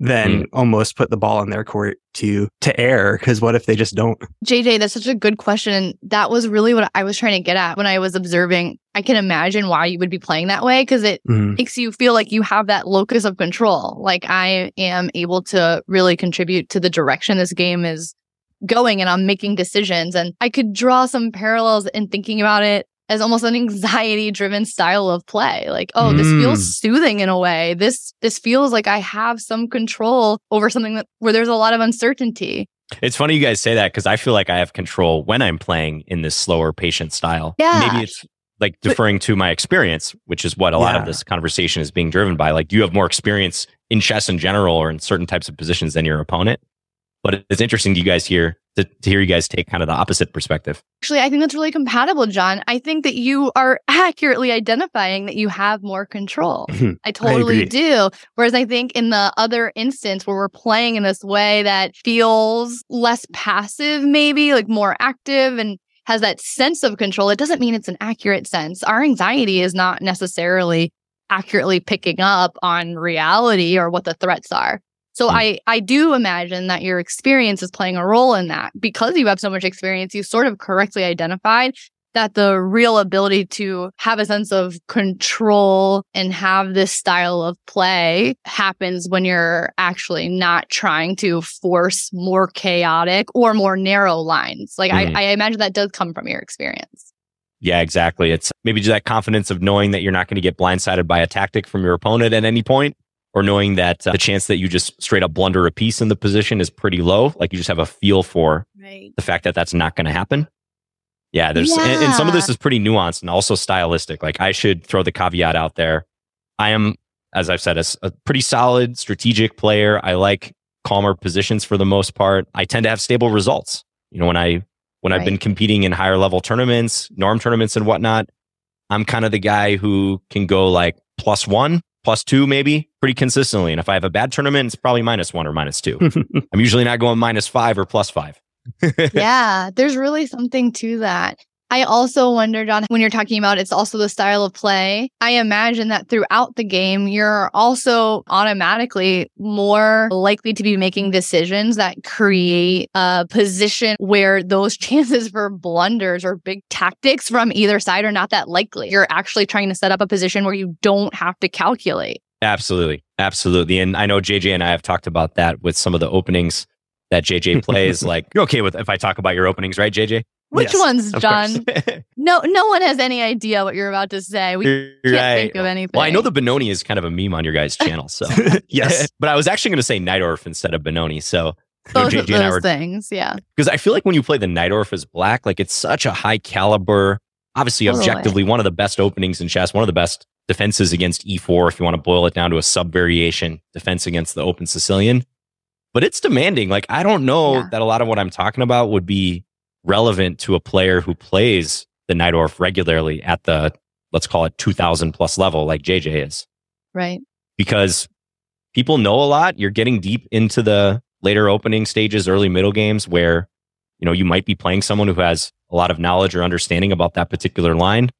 than mm. almost put the ball in their court to to air because what if they just don't
jj that's such a good question that was really what i was trying to get at when i was observing i can imagine why you would be playing that way because it mm. makes you feel like you have that locus of control like i am able to really contribute to the direction this game is going and i'm making decisions and i could draw some parallels in thinking about it as almost an anxiety driven style of play. Like, oh, mm. this feels mm. soothing in a way. This this feels like I have some control over something that where there's a lot of uncertainty.
It's funny you guys say that because I feel like I have control when I'm playing in this slower, patient style.
Yeah.
Maybe it's like deferring but, to my experience, which is what a yeah. lot of this conversation is being driven by. Like, you have more experience in chess in general or in certain types of positions than your opponent. But it's interesting to you guys here to, to hear you guys take kind of the opposite perspective.
Actually, I think that's really compatible, John. I think that you are accurately identifying that you have more control. I totally
agree.
do. Whereas I think in the other instance where we're playing in this way that feels less passive, maybe like more active and has that sense of control, it doesn't mean it's an accurate sense. Our anxiety is not necessarily accurately picking up on reality or what the threats are. So
Hmm.
I I do imagine that your experience is playing a role in that because you have so much experience. You sort of correctly identified that the real ability to have a sense of control and have this style of play happens when you're actually not trying to force more chaotic or more narrow lines. Like
Mhm.
I, I imagine that does come from your experience.
Yeah, exactly. It's maybe just that confidence of knowing that you're not going to get blindsided by a tactic from your opponent at any point, or knowing that uh, the chance that you just straight up blunder a piece in the position is pretty low. Like you just have a feel for
Right.
the fact that that's not going to happen. Yeah, there's and, and some of this is pretty nuanced and also stylistic. Like I should throw the caveat out there. I am, as I've said, a pretty solid strategic player. I like calmer positions for the most part. I tend to have stable results. You know, when I when I've been competing in higher level tournaments, norm tournaments and whatnot, I'm kind of the guy who can go like plus one, plus two, maybe pretty consistently. And if I have a bad tournament, it's probably minus one or minus two. I'm usually not going minus five or plus five.
yeah, there's really something to that. I also wonder, John, when you're talking about it's also the style of play, I imagine that throughout the game, you're also automatically more likely to be making decisions that create a position where those chances for blunders or big tactics from either side are not that likely. You're actually trying to set up a position where you don't have to calculate.
Absolutely. Absolutely. And I know JJ and I have talked about that with some of the openings that JJ plays. like, you're okay with if I talk about your openings, right, JJ?
Which
Yes,
ones, John? No, no one has any idea what you're about to say. We
You're
can't
right.
think of anything.
Well, I know the Benoni is kind of a meme on your guys' channel. So,
yes.
but I was actually going to say Najdorf instead of Benoni. So, you know,
of
JJ and I
those
were
things. Yeah.
because I feel like when you play the Najdorf as black, like it's such a high caliber, obviously objectively one of the best openings in chess, one of the best defenses against e4, if you want to boil it down to a sub variation defense against the open Sicilian. But it's demanding. Like, I don't know
Yeah.
that a lot of what I'm talking about would be relevant to a player who plays the Najdorf regularly at the, let's call it 2000 plus level, like JJ is
Right.
because people know a lot. You're getting deep into the later opening stages, early middle games where, you know, you might be playing someone who has a lot of knowledge or understanding about that particular line.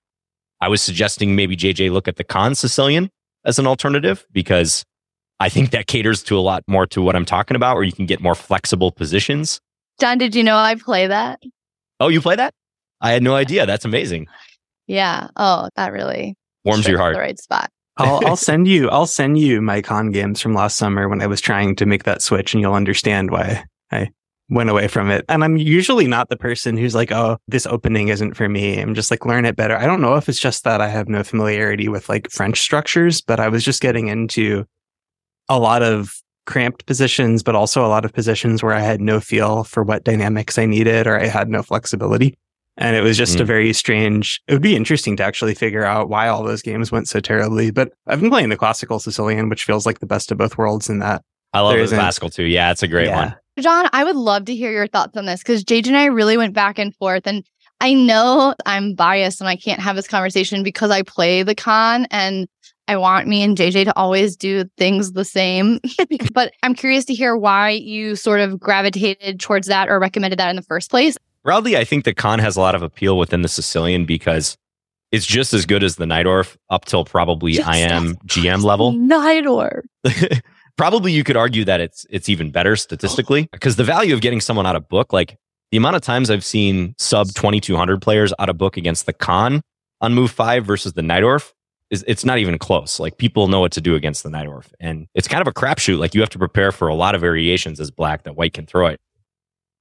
I was suggesting maybe JJ look at the Kan Sicilian as an alternative because I think that caters to a lot more to what I'm talking about, where you can get more flexible positions.
John, did you know I play that?
Oh, you play that? I had no idea. That's amazing.
Yeah. Oh, that really
Warms your heart.
The right spot.
I'll, I'll send you. I'll send you my Kan games from last summer when I was trying to make that switch, and you'll understand why I went away from it. And I'm usually not the person who's like, "Oh, this opening isn't for me." I'm just like, learn it better. I don't know if it's just that I have no familiarity with like French structures, but I was just getting into a lot of cramped positions, but also a lot of positions where I had no feel for what dynamics I needed, or I had no flexibility. And it was just a
Mm.
very strange. It would be interesting to actually figure out why all those games went so terribly. But I've been playing the classical Sicilian, which feels like the best of both worlds in that.
I love
There
the classical too. Yeah, it's a great
Yeah.
one.
John, I would love to hear your thoughts on this because JJ and I really went back and forth. And I know I'm biased and I can't have this conversation because I play the Kan and I want me and JJ to always do things the same. but I'm curious to hear why you sort of gravitated towards that or recommended that in the first place.
Broadly, I think the Kan has a lot of appeal within the Sicilian because it's just as good as the Najdorf up till probably
Just
IM GM level.
Nidor.
probably you could argue that it's it's even better statistically because the value of getting someone out of book, like the amount of times I've seen sub 2200 players out of book against the Kan on move five versus the Najdorf is it's not even close. Like people know what to do against the Najdorf, and it's kind of a crapshoot. Like you have to prepare for a lot of variations as black that white can throw it.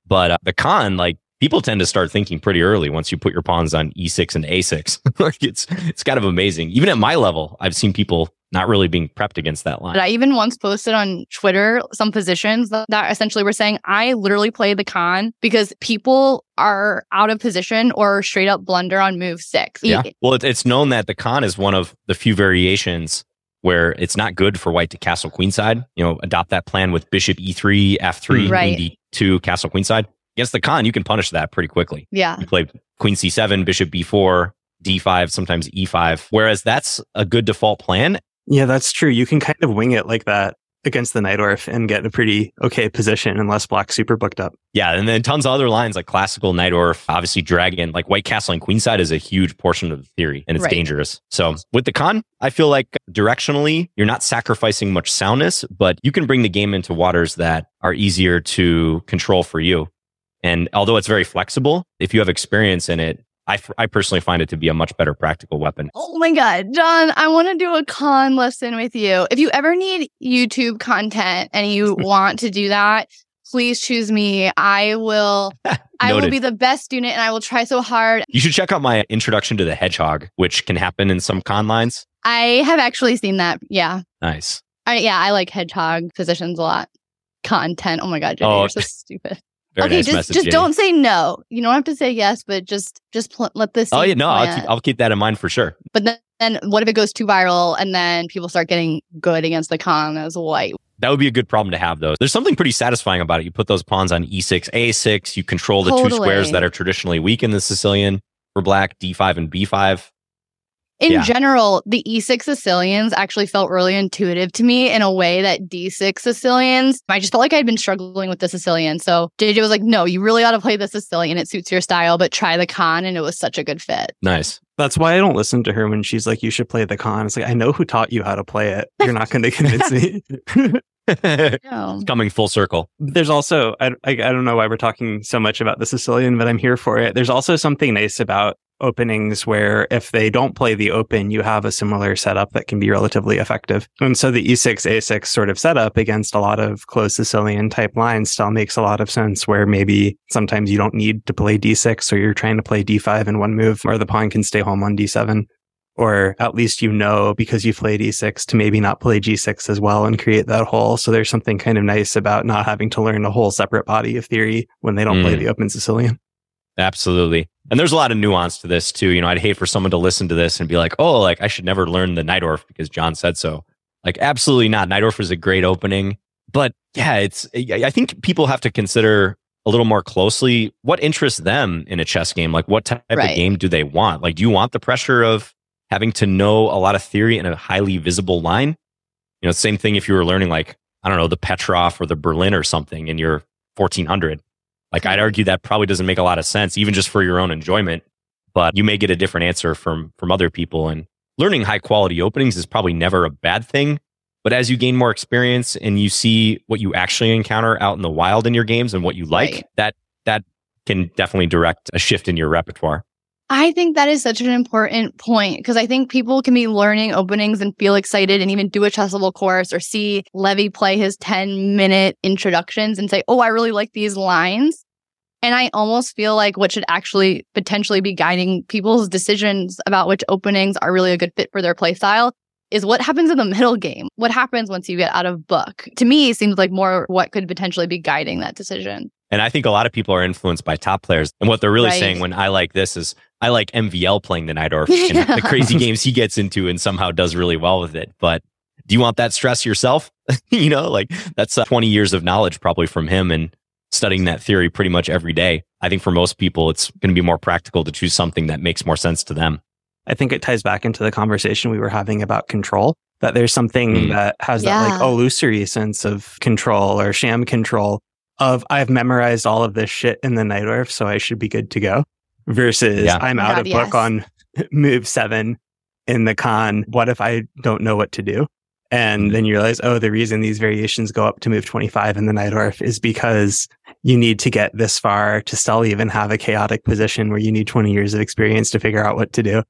But uh, the Kan, like people tend to start thinking pretty early once you put your pawns on e6 and a6. like it's it's kind of amazing. Even at my level, I've seen people not really being prepped against that line.
But I even once posted on Twitter some positions that, that essentially were saying I literally play the Kan because people are out of position or straight up blunder on move six.
Yeah. Well, it, it's known that the Kan is one of the few variations where it's not good for white to castle queenside. You know, adopt that plan with bishop e3, f3, mm.
Right.
queen to castle queenside. Against the Kan, you can punish that pretty quickly.
Yeah.
You play queen c7, bishop b4, d5, sometimes e5. Whereas that's a good default plan.
Yeah, that's true. You can kind of wing it like that against the Najdorf and get a pretty okay position unless black super booked up.
Yeah, and then tons of other lines like classical Najdorf, obviously dragon, like white castle and queenside is a huge portion of the theory and it's
Right.
dangerous. So with the Kan, I feel like directionally you're not sacrificing much soundness, but you can bring the game into waters that are easier to control for you. And although it's very flexible, if you have experience in it, I, f- I personally find it to be a much better practical weapon.
Oh my God, John, I want to do a Kan lesson with you. If you ever need YouTube content and you want to do that, please choose me. I will. I will be the best student and I will try so hard.
You should check out my introduction to the hedgehog, which can happen in some Kan lines.
I have actually seen that. Yeah.
Nice.
I, yeah, I like hedgehog positions a lot. Content. Oh my God, JJ,
Oh.
you're so stupid.
Very
okay,
nice
just
message.
just
Jamie.
don't say no. You don't have to say yes, but just just pl- let this.
Oh yeah, no, I'll keep, I'll keep that in mind for sure.
But then, then what if it goes too viral and then people start getting good against the Kan as white?
That would be a good problem to have, though. There's something pretty satisfying about it. You put those pawns on e e6, a6. You control the two squares that are traditionally weak in the Sicilian for black, d5 and b5.
In
Yeah.
general, the E6 Sicilians actually felt really intuitive to me in a way that D6 Sicilians, I just felt like I'd been struggling with the Sicilian. So JJ was like, no, you really ought to play the Sicilian. It suits your style, but try the Kan. And it was such a good fit.
Nice.
That's why I don't listen to her when she's like, you should play the Kan. It's like, I know who taught you how to play it. You're not going to convince me.
No.
Coming full circle.
There's also, I, I, I don't know why we're talking so much about the Sicilian, but I'm here for it. There's also something nice about openings where if they don't play the open, you have a similar setup that can be relatively effective. And so the E E6, A6 sort of setup against a lot of closed Sicilian type lines still makes a lot of sense where maybe sometimes you don't need to play D6 or you're trying to play D5 in one move or the pawn can stay home on D7. Or at least you know because you played E6 to maybe not play G6 as well and create that hole. So there's something kind of nice about not having to learn a whole separate body of theory when they don't play
Mm.
the open Sicilian.
Absolutely. And there's a lot of nuance to this too. You know, I'd hate for someone to listen to this and be like, oh, like I should never learn the Najdorf because John said so. Like, absolutely not. Najdorf is a great opening. But yeah, it's, I I think people have to consider a little more closely what interests them in a chess game. Like, what type
Right.
of game do they want? Like, do you want the pressure of having to know a lot of theory in a highly visible line? You know, same thing if you were learning, like, I don't know, the Petrov or the Berlin or something in your 1400. Like, I'd argue that probably doesn't make a lot of sense, even just for your own enjoyment. But you may get a different answer from from other people. And learning high quality openings is probably never a bad thing. But as you gain more experience and you see what you actually encounter out in the wild in your games and what you like,
Right.
that that can definitely direct a shift in your repertoire.
I think that is such an important point because I think people can be learning openings and feel excited and even do a chessable course or see Levy play his 10 minute introductions and say, Oh, I really like these lines. And I almost feel like what should actually potentially be guiding people's decisions about which openings are really a good fit for their play style is what happens in the middle game. What happens once you get out of book? To me, seems like more what could potentially be guiding that decision.
And I think a lot of people are influenced by top players. And what they're really
Right.
saying when I like this is I like MVL playing the Najdorf and
Yeah.
the crazy games he gets into and somehow does really well with it. But do you want that stress yourself? you know, like that's uh, 20 years of knowledge probably from him and studying that theory pretty much every day. I think for most people, it's going to be more practical to choose something that makes more sense to them.
I think it ties back into the conversation we were having about control. That there's something
Mm.
that has that like illusory sense of control or sham control of I've memorized all of this shit in the Najdorf, so I should be good to go. Versus
Yeah.
I'm out
God,
of book on move seven in the Kan. What if I don't know what to do? And
Mm.
then you realize, oh, the reason these variations go up to move 25 in the Najdorf is because you need to get this far to still even have a chaotic position where you need 20 years of experience to figure out what to do.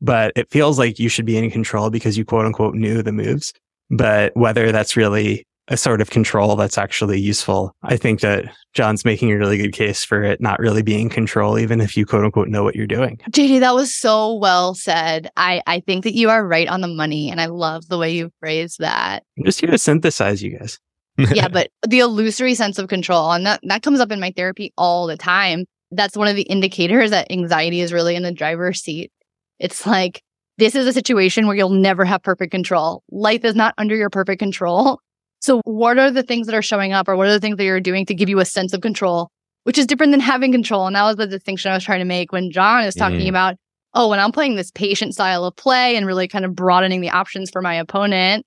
But it feels like you should be in control because you quote unquote knew the moves. But whether that's really a sort of control that's actually useful, I think that John's making a really good case for it not really being control, even if you quote unquote know what you're doing.
JD, that was so well said. I, I think that you are right on the money, and I love the way you phrased that.
I'm just here to synthesize you guys.
yeah, but the illusory sense of control, and that, that comes up in my therapy all the time. That's one of the indicators that anxiety is really in the driver's seat. It's like, this is a situation where you'll never have perfect control. Life is not under your perfect control. So, what are the things that are showing up, or what are the things that you're doing to give you a sense of control, which is different than having control? And that was the distinction I was trying to make when John is talking
Mhm.
about, oh, when I'm playing this patient style of play and really kind of broadening the options for my opponent,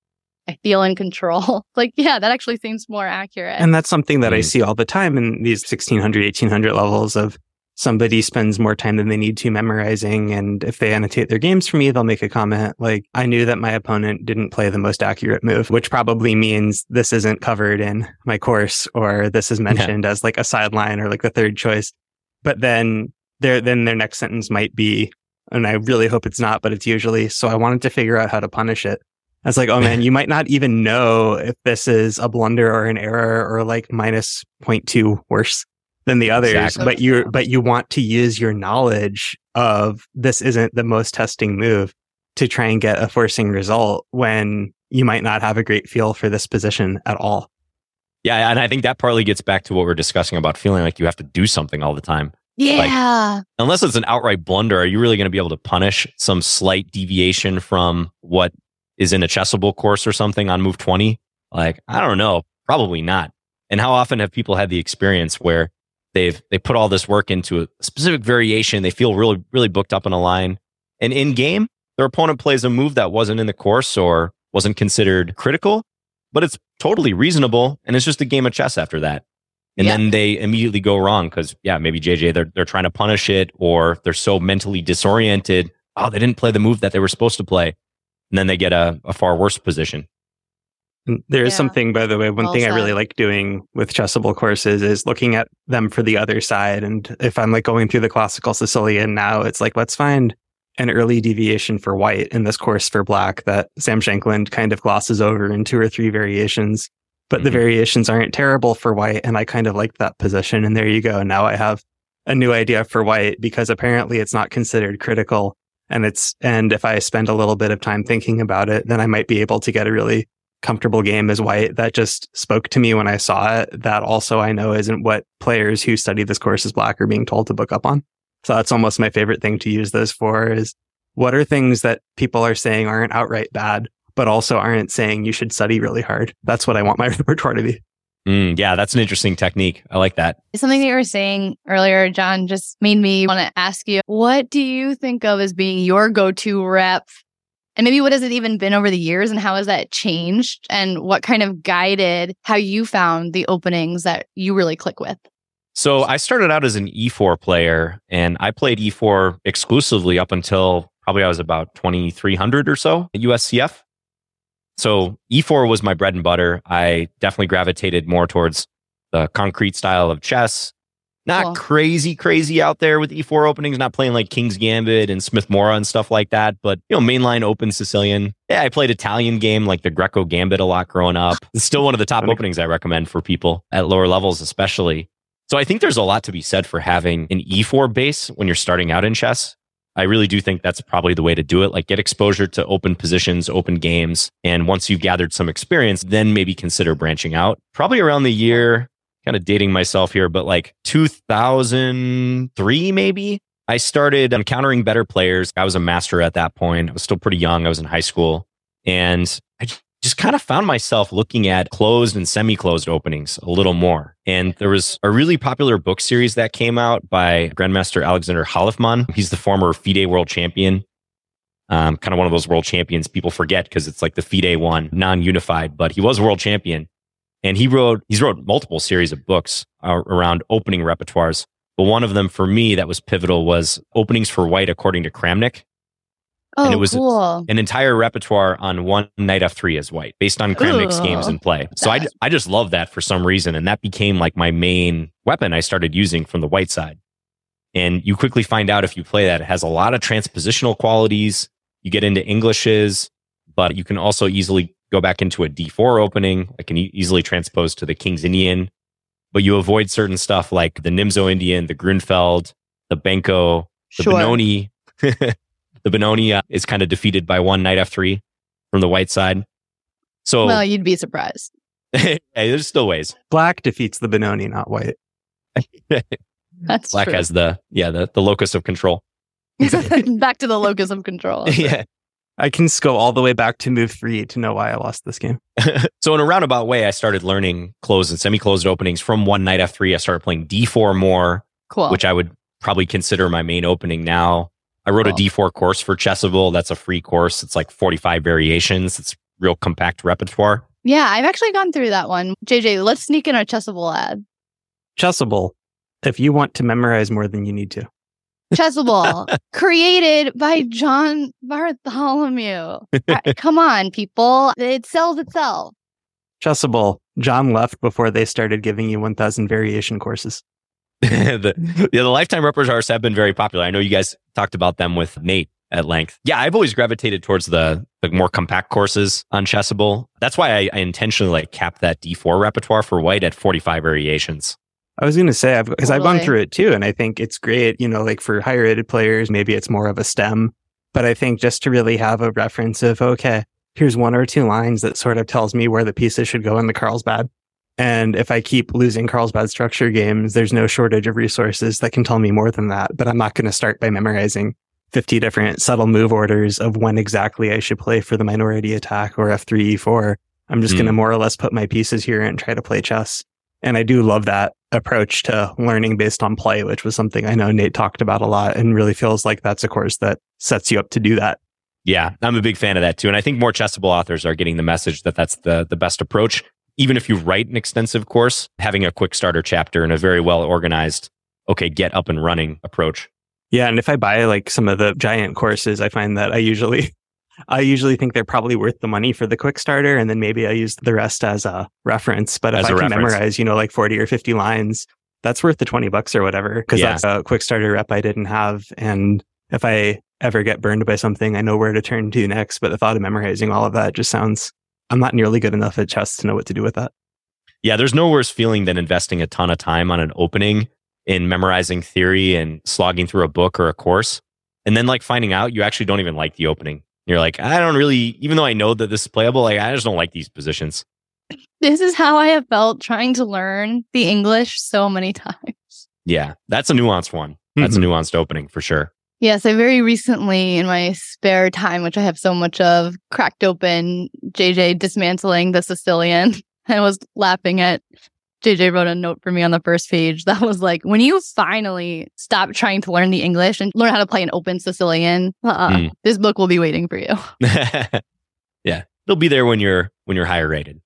I feel in control. like, yeah, that actually seems more accurate.
And that's something that I
Mm.
see all the time in these 1600, 1800 levels of somebody spends more time than they need to memorizing. And if they annotate their games for me, they'll make a comment like, I knew that my opponent didn't play the most accurate move, which probably means this isn't covered in my course or this is mentioned as like a sideline or like the third choice. But then their, then their next sentence might be, and I really hope it's not, but it's usually, so I wanted to figure out how to punish it. I was like, oh man, you might not even know if this is a blunder or an error or like minus 0.2 worse than the others,
Exactly.
but you but you want to use your knowledge of this isn't the most testing move to try and get a forcing result when you might not have a great feel for this position at all.
Yeah, and I think that partly gets back to what we're discussing about feeling like you have to do something all the time.
yeah.
Unless it's an outright blunder, are you really going to be able to punish some slight deviation from what is in a chessable course or something on move 20? Like, I don't know, probably not. And how often have people had the experience where they've they put all this work into a specific variation, they feel really really booked up in a line, and in game, their opponent plays a move that wasn't in the course or wasn't considered critical, but it's totally reasonable and it's just a game of chess after that. And
Yeah.
then they immediately go wrong because yeah, maybe JJ they're they're trying to punish it or they're so mentally disoriented. Oh, they didn't play the move that they were supposed to play. And then they get a, a far worse position.
And there is
Yeah.
something, by the way, one
Well
thing I really like doing with chessable courses is looking at them for the other side. And if I'm like going through the classical Sicilian now, it's like, let's find an early deviation for white in this course for black that Sam Shankland kind of glosses over in two or three variations. But the
Mhm.
variations aren't terrible for white. And I kind of like that position. And there you go. Now I have a new idea for white because apparently it's not considered critical. And it's, and if I spend a little bit of time thinking about it, then I might be able to get a really comfortable game as white that just spoke to me when I saw it. That also I know isn't what players who study this course as black are being told to book up on. So that's almost my favorite thing to use those for is what are things that people are saying aren't outright bad, but also aren't saying you should study really hard. That's what I want my repertoire to be.
Mm, yeah, that's an interesting technique. I like that.
Something that you were saying earlier, John, just made me want to ask you what do you think of as being your go to rep? And maybe what has it even been over the years and how has that changed? And what kind of guided how you found the openings that you really click with?
So I started out as an E4 player and I played E4 exclusively up until probably I was about 2300 or so at USCF. So E4 was my bread and butter. I definitely gravitated more towards the concrete style of chess. Not
Cool.
crazy, crazy out there with E4 openings, not playing like King's Gambit and Smith Morra and stuff like that, but you know, mainline open Sicilian. Yeah, I played Italian game like the Greco Gambit a lot growing up. It's still one of the top openings I recommend for people at lower levels, especially. So I think there's a lot to be said for having an E4 base when you're starting out in chess. I really do think that's probably the way to do it. Like get exposure to open positions, open games. And once you've gathered some experience, then maybe consider branching out. Probably around the year, kind of dating myself here, but like 2003, maybe. I started encountering better players. I was a master at that point. I was still pretty young. I was in high school. And I just kind of found myself looking at closed and semi closed openings a little more. And there was a really popular book series that came out by Grandmaster Alexander Khalifman. He's the former FIDE world champion. Um, kind of one of those world champions people forget because it's like the FIDE one, non unified, but he was world champion. And he wrote, he's wrote multiple series of books uh, around opening repertoires. But one of them for me that was pivotal was openings for white according to Kramnik
Oh,
And it was-
cool.
an entire repertoire on one knight f3 as white based on Kramnik's
Ooh.
games and play. So I, I just love that for some reason. And that became like my main weapon I started using from the white side. And you quickly find out if you play that, it has a lot of transpositional qualities. You get into Englishes, but you can also easily go back into a D4 opening. I can e- easily transpose to the King's Indian, but you avoid certain stuff like the Nimzo Indian, the Grunfeld, the Benko, the
Sure.
Benoni. the Benoni uh, is kind of defeated by one knight f3 from the white side. So
Well, you'd be surprised.
hey, there's still ways.
Black defeats the Benoni, not white.
That's
Black
true.
has the yeah the, the locus of control.
Back to the locus of control.
yeah.
I can just go all the way back to move three to know why I lost this game.
so in a roundabout way, I started learning closed and semi-closed openings from one knight f3. I started playing d4 more,
Cool.
which I would probably consider my main opening now. I wrote
Cool.
a d4 course for Chessable. That's a free course. It's like 45 variations. It's real compact repertoire.
yeah, I've actually gone through that one. JJ, let's sneak in a Chessable ad.
Chessable. If you want to memorize more than you need to.
Chessable, created by John Bartholomew. Uh, Come on, people. It sells itself.
Chessable. John left before they started giving you 1000 variation courses.
the, yeah, the lifetime repertoires have been very popular. I know you guys talked about them with Nate at length. Yeah, I've always gravitated towards the, the more compact courses on Chessable. That's why I, I intentionally like capped that D4 repertoire for white at 45 variations.
I was going to say, I've because I've gone through it too, and I think it's great. You know, like for higher rated players, maybe it's more of a STEM, but I think just to really have a reference of okay, here's one or two lines that sort of tells me where the pieces should go in the Carlsbad. And if I keep losing Carlsbad structure games, there's no shortage of resources that can tell me more than that. But I'm not going to start by memorizing 50 different subtle move orders of when exactly I should play for the minority attack or F3, E4. I'm just
Hmm.
going to more or less put my pieces here and try to play chess. And I do love that approach to learning based on play, which was something I know Nate talked about a lot and really feels like that's a course that sets you up to do that.
Yeah, I'm a big fan of that too. And I think more Chessable authors are getting the message that that's the, the best approach. Even if you write an extensive course, having a quick starter chapter and a very well organized, okay, get up and running approach.
Yeah. And if I buy like some of the giant courses, I find that I usually, I usually think they're probably worth the money for the quick starter. And then maybe I use the rest as a reference. But if
As
I
a
can
reference.
memorize, you know, like 40 or 50 lines, that's worth the 20 bucks or whatever. Cause
Yeah.
that's a quick starter rep I didn't have. And if I ever get burned by something, I know where to turn to next. But the thought of memorizing all of that just sounds, I'm not nearly good enough at chess to know what to do with that.
Yeah, there's no worse feeling than investing a ton of time on an opening in memorizing theory and slogging through a book or a course. And then like finding out you actually don't even like the opening. You're like, I don't really, even though I know that this is playable, like I just don't like these positions.
This is how I have felt trying to learn the English so many times.
Yeah, that's a nuanced one. That's a mm-hmm. nuanced opening for sure.
Yes, I very recently, in my spare time, which I have so much of, cracked open JJ dismantling the Sicilian. I was laughing at JJ wrote a note for me on the first page that was like, when you finally stop trying to learn the English and learn how to play an open Sicilian, uh-uh,
Mm.
this book will be waiting for you.
yeah, they'll be there when you're when you're higher rated.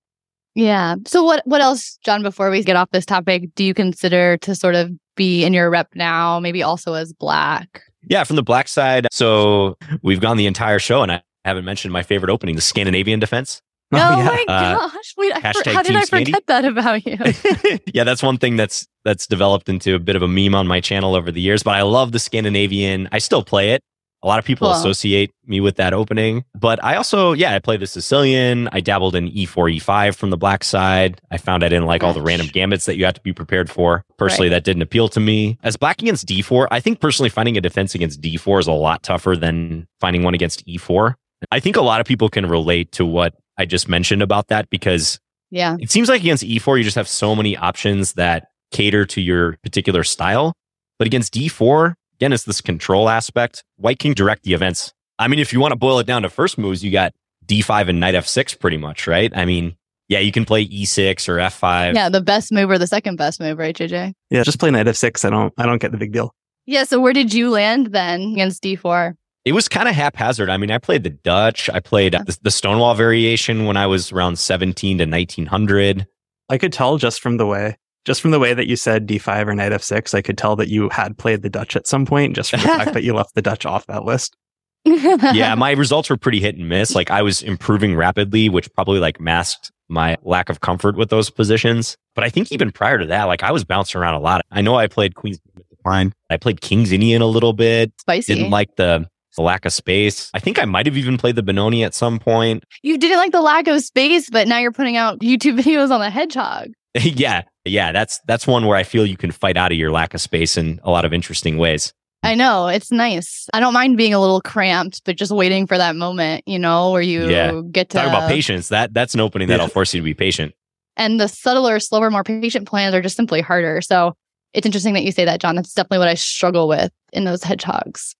Yeah. So what what else, John, before we get off this topic, do you consider to sort of be in your rep now, maybe also as black?
Yeah, from the black side. So we've gone the entire show, and I haven't mentioned my favorite opening, the Scandinavian defense.
Oh,
yeah.
my
Uh,
gosh. Wait, I for- how did I
Scandy?
forget that about you?
yeah, that's one thing that's that's developed into a bit of a meme on my channel over the years. But I love the Scandinavian. I still play it. A lot of people
Cool.
associate me with that opening, but I also, yeah, I play the Sicilian. I dabbled in E E4, E5 from the black side. I found I didn't like all the random gambits that you have to be prepared for. Personally, that didn't appeal to me. As black against D4, I think personally finding a defense against D4 is a lot tougher than finding one against E4. I think a lot of people can relate to what I just mentioned about that because
yeah.
it seems like against E4, you just have so many options that cater to your particular style. But against D4, again, it's this control aspect. White can direct the events. I mean, if you want to boil it down to first moves, you got D5 and Knight F6 pretty much, right? I mean, yeah, you can play E6 or F5.
Yeah, the best move or the second best move, right, JJ?
Yeah, just play knight F6. I don't I don't get the big deal.
Yeah, so where did you land then against D4?
It was kind of haphazard. I mean, I played the Dutch. I played the, the Stonewall variation when I was around 17 to 1900.
I could tell just from the way just from the way that you said d5 or knight f6, I could tell that you had played the Dutch at some point just from the fact that you left the Dutch off that list.
yeah, my results were pretty hit and miss. Like I was improving rapidly, which probably like masked my lack of comfort with those positions. But I think even prior to that, like I was bouncing around a lot. I know I played Queen's Decline. I played King's Indian a little bit.
Spicy.
Didn't like the, the lack of space. I think I might have even played the Benoni at some point.
you didn't like the lack of space, but now you're putting out YouTube videos on the hedgehog.
yeah. Yeah. That's that's one where I feel you can fight out of your lack of space in a lot of interesting ways.
I know, it's nice. I don't mind being a little cramped, but just waiting for that moment, you know, where you
Yeah.
get to
Talk about patience. That that's an opening that'll force you to be patient.
and the subtler, slower, more patient plans are just simply harder. So it's interesting that you say that, John. That's definitely what I struggle with in those hedgehogs.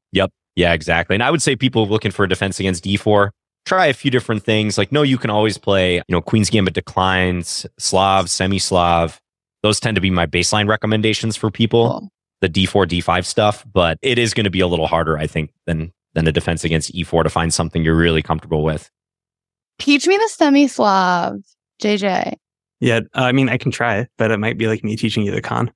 Yeah, exactly. And I would say people looking for a defense against d4, try a few different things. Like, no, you can always play, you know, Queen's Gambit declines, Slav, semi Slav. Those tend to be my baseline recommendations for people, the d4, d5 stuff. But it is going to be a little harder, I think, than than a defense against e4 to find something you're really comfortable with.
Teach me the semi Slav, JJ.
Yeah, I mean, I can try, but it might be like me teaching you the Kan.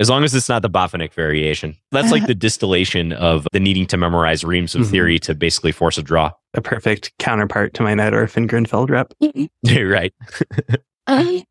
As long as it's not the Botvinnik variation. That's like the distillation of the needing to memorize reams of
Mhm.
theory to basically force a draw.
A perfect counterpart to my Najdorf and Grunfeld rep.
right.
That's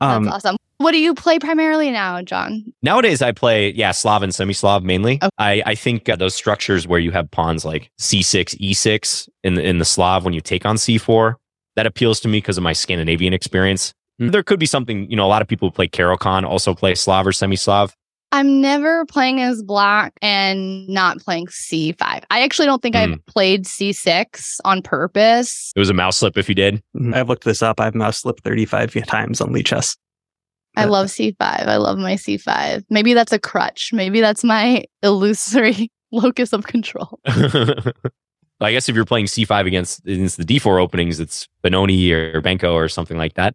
Um,
awesome. What do you play primarily now, John?
Nowadays, I play, yeah, Slav and semi Slav mainly.
Okay.
I, I think uh, those structures where you have pawns like c6, e6 in the, in the Slav when you take on c4, that appeals to me because of my Scandinavian experience.
Mm.
There could be something, you know, a lot of people who play Caro-Kann also play Slav or semi Slav.
I'm never playing as black and not playing C5. I actually don't think
Hmm.
I've played C6 on purpose.
It was a mouse slip if you did.
I've looked this up. I've mouse slipped 35 times on Lichess.
I
Uh,
love C5. I love my C5. Maybe that's a crutch. Maybe that's my illusory locus of control.
I guess if you're playing c5 against, against the d4 openings, it's Benoni or Benko or something like that.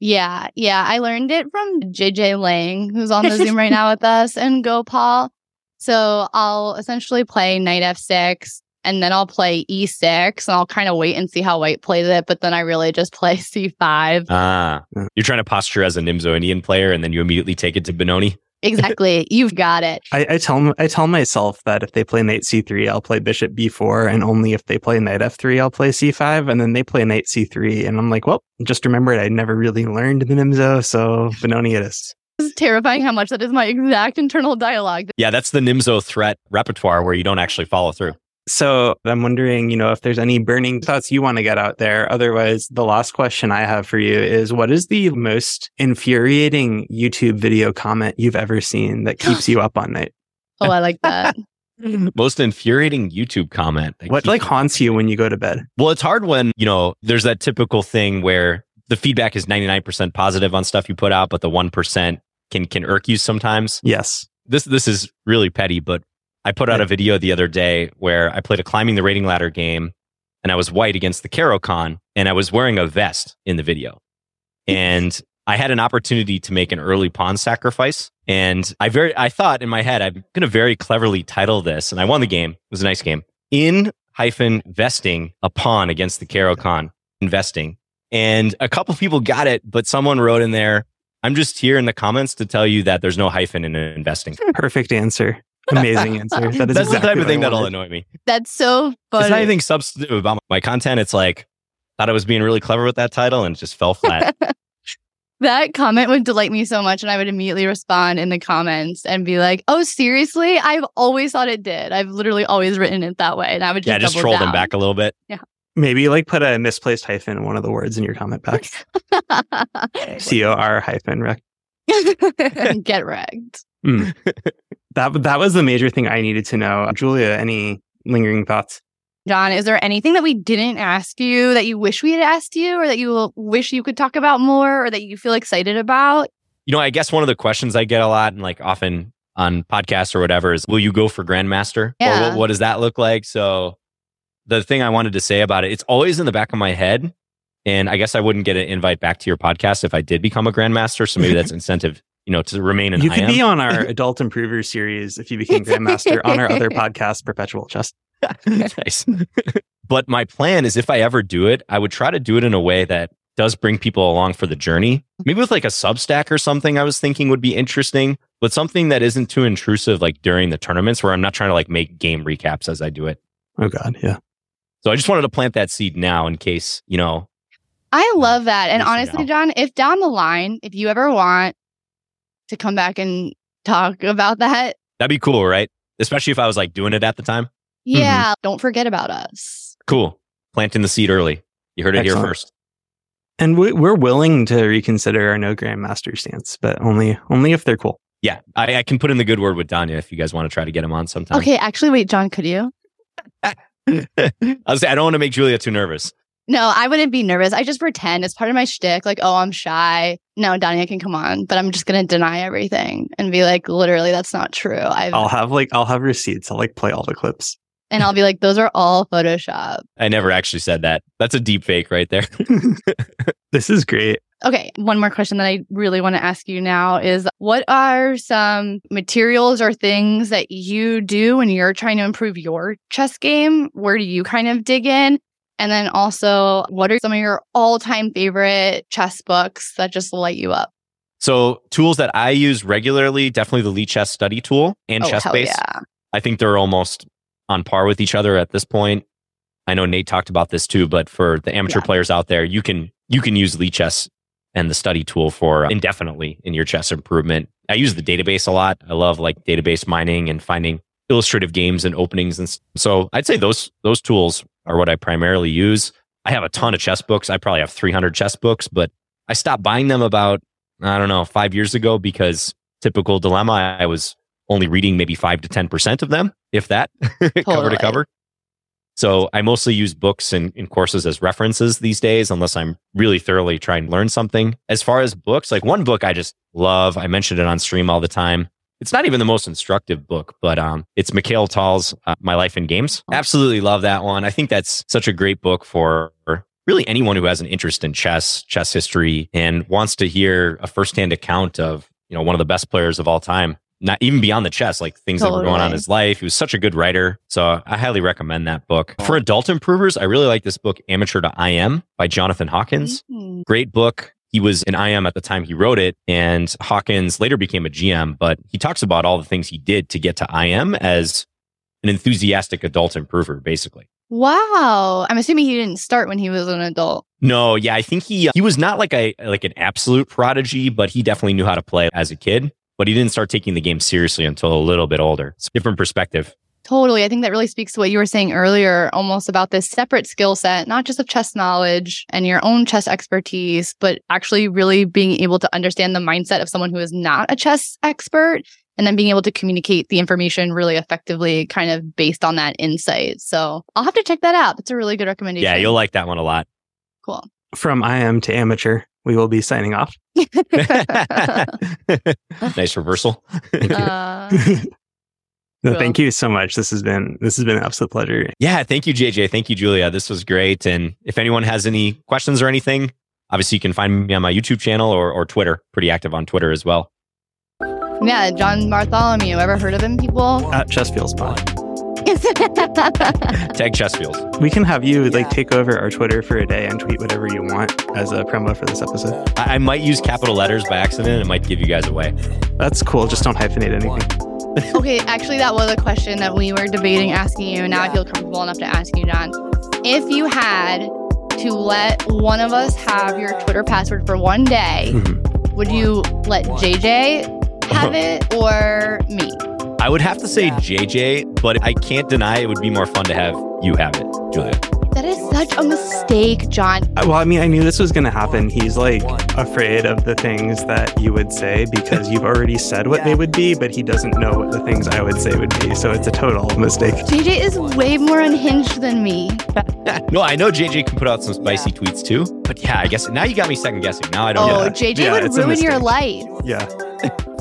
Yeah, yeah. I learned it from JJ Lang, who's on the Zoom right now with us, and Gopal. So I'll essentially play knight f6, and then I'll play e6, and I'll kind of wait and see how white plays it. But then I really just play c5.
Ah, you're trying to posture as a Nimzo Indian player and then you immediately take it to Benoni.
Exactly. You've got it.
I, I tell 'em- I tell myself that if they play knight c3, I'll play bishop b4, and only if they play knight f3, I'll play c5, and then they play knight c3, and I'm like, well, just remembered I never really learned the Nimzo, so Benoni it is.
It's terrifying how much that is my exact internal dialogue.
Yeah, that's the Nimzo threat repertoire where you don't actually follow through.
So I'm wondering, you know, if there's any burning thoughts you want to get out there. Otherwise, the last question I have for you is what is the most infuriating YouTube video comment you've ever seen that keeps you up on night?
Oh, I like that.
Most infuriating YouTube comment.
What
keeps-
like haunts you when you go to bed?
Well, it's hard when, you know, there's that typical thing where the feedback is 99% positive on stuff you put out, but the 1% can can irk you sometimes.
Yes.
This this is really petty, but I put out a video the other day where I played a climbing the rating ladder game and I was white against the Caro-Kann and I was wearing a vest in the video. And I had an opportunity to make an early pawn sacrifice. And I very I thought in my head, I'm gonna very cleverly title this, and I won the game. It was a nice game. In hyphen vesting a pawn against the Caro-Kann, investing. And a couple people got it, but someone wrote in there, I'm just here in the comments to tell you that there's no hyphen in investing.
Perfect answer. Amazing answer. That is
That's the type of thing that'll annoy me.
That's so funny.
It's
funny.
not anything substantive about my content. It's like, thought I was being really clever with that title and it just fell flat.
That comment would delight me so much, and I would immediately respond in the comments and be like, "Oh, seriously? I've always thought it did. I've literally always written it that way." And I would just
yeah, just
double
troll them back a little bit. Yeah.
Maybe like put a misplaced hyphen in one of the words in your comment back. C O R hyphen rec.
Get wrecked.
Mm. That that was the major thing I needed to know. Julia, any lingering thoughts?
John, is there anything that we didn't ask you that you wish we had asked you, or that you wish you could talk about more, or that you feel excited about?
You know, I guess one of the questions I get a lot and like often on podcasts or whatever is, will you go for Grandmaster? Or what, what does that look like? So the thing I wanted to say about it, it's always in the back of my head. And I guess I wouldn't get an invite back to your podcast if I did become a Grandmaster. So maybe that's incentive, you know, to remain an
you could be on our Adult Improver series if you became Grandmaster on our other podcast, Perpetual Chess.
nice. but my plan is if I ever do it, I would try to do it in a way that does bring people along for the journey. Maybe with like a Substack or something I was thinking would be interesting, but something that isn't too intrusive like during the tournaments where I'm not trying to like make game recaps as I do it.
Oh God, yeah.
So I just wanted to plant that seed now in case, you know,
I love that. And honestly. John, if down the line, if you ever want to come back and talk about that,
that'd be cool, right? Especially if I was like doing it at the time.
yeah, mm-hmm. don't forget about us.
Cool. Planting the seed early. You heard it here first.
And we, we're willing to reconsider our no Grandmaster stance, but only only if they're cool.
Yeah, I, I can put in the good word with Danya if you guys want to try to get him on sometime.
Okay, actually, wait, John, could you?
I was I don't want to make Julia too nervous.
No, I wouldn't be nervous. I just pretend it's part of my shtick. Like, oh, I'm shy. No, Danya can come on, but I'm just gonna deny everything and be like, literally, that's not true. I've
I'll have like I'll have receipts. I'll like play all the clips.
And I'll be like, those are all Photoshop.
I never actually said that. That's a deep fake right there.
this is great.
Okay, one more question that I really want to ask you now is what are some materials or things that you do when you're trying to improve your chess game? Where do you kind of dig in? And then also, what are some of your all time favorite chess books that just light you up?
So, tools that I use regularly, definitely the Lichess study tool and
oh, hell
ChessBase.
yeah.
I think they're almost on par with each other at this point. I know Nate talked about this too, but for the amateur
Yeah.
players out there, you can you can use Lichess and the study tool for indefinitely in your chess improvement. I use the database a lot. I love like database mining and finding illustrative games and openings and so I'd say those those tools are what I primarily use. I have a ton of chess books. I probably have 300 chess books, but I stopped buying them about I don't know, 5 years ago because typical dilemma I was only reading maybe 5 to 10% of them, if that, cover to cover. So I mostly use books and, and courses as references these days, unless I'm really thoroughly trying to learn something. As far as books, like one book I just love, I mentioned it on stream all the time. It's not even the most instructive book, but um, it's Mikhail Tal's uh, My Life in Games. Absolutely love that one. I think that's such a great book for really anyone who has an interest in chess, chess history, and wants to hear a firsthand account of you know one of the best players of all time. Not even beyond the chess, like things that were going on in his life. He was such a good writer. So I highly recommend that book. For adult improvers, I really like this book, Amateur to IM by Jonathan Hawkins.
Mm.
Great book. He was an IM at the time he wrote it, and Hawkins later became a GM, but he talks about all the things he did to get to IM as an enthusiastic adult improver, basically.
Wow. I'm assuming he didn't start when he was an adult.
No, yeah, I think he uh, he was not like a like an absolute prodigy, but he definitely knew how to play as a kid. But he didn't start taking the game seriously until a little bit older. It's a different perspective.
Totally. I think that really speaks to what you were saying earlier, almost about this separate skill set, not just of chess knowledge and your own chess expertise, but actually really being able to understand the mindset of someone who is not a chess expert and then being able to communicate the information really effectively, kind of based on that insight. So I'll have to check that out. That's a really good recommendation.
Yeah, you'll like that one a lot.
cool.
From IM to amateur, we will be signing off.
nice reversal.
Uh,
No,
Cool.
thank you so much. This has been this has been an absolute pleasure.
Yeah, thank you, JJ. Thank you, Julia. This was great. And if anyone has any questions or anything, obviously you can find me on my YouTube channel or, or Twitter. Pretty active on Twitter as well.
yeah, John Bartholomew. Ever heard of him, people?
At Chess Feels Pod.
Tag Chess Feels.
We can have you like
Yeah.
take over our Twitter for a day and tweet whatever you want as a promo for this episode.
I, I might use capital letters by accident. It might give you guys away.
That's cool. Just don't hyphenate anything.
Okay, actually, that was a question that we were debating asking you. and Now I feel comfortable enough to ask you, John. If you had to let one of us have your Twitter password for one day,
Mhm.
would you let JJ have it or me?
I would have to say JJ, but I can't deny it would be more fun to have you have it, Julia.
That is such a mistake, John.
Well, I mean, I knew this was going to happen. He's like afraid of the things that you would say because you've already said what they would be, but he doesn't know what the things I would say would be. So it's a total mistake.
JJ is way more unhinged than me.
No, I know JJ can put out some spicy tweets too, but yeah, I guess now you got me second guessing. Now I don't
Oh,
know.
JJ
Yeah,
would ruin your life.
Yeah.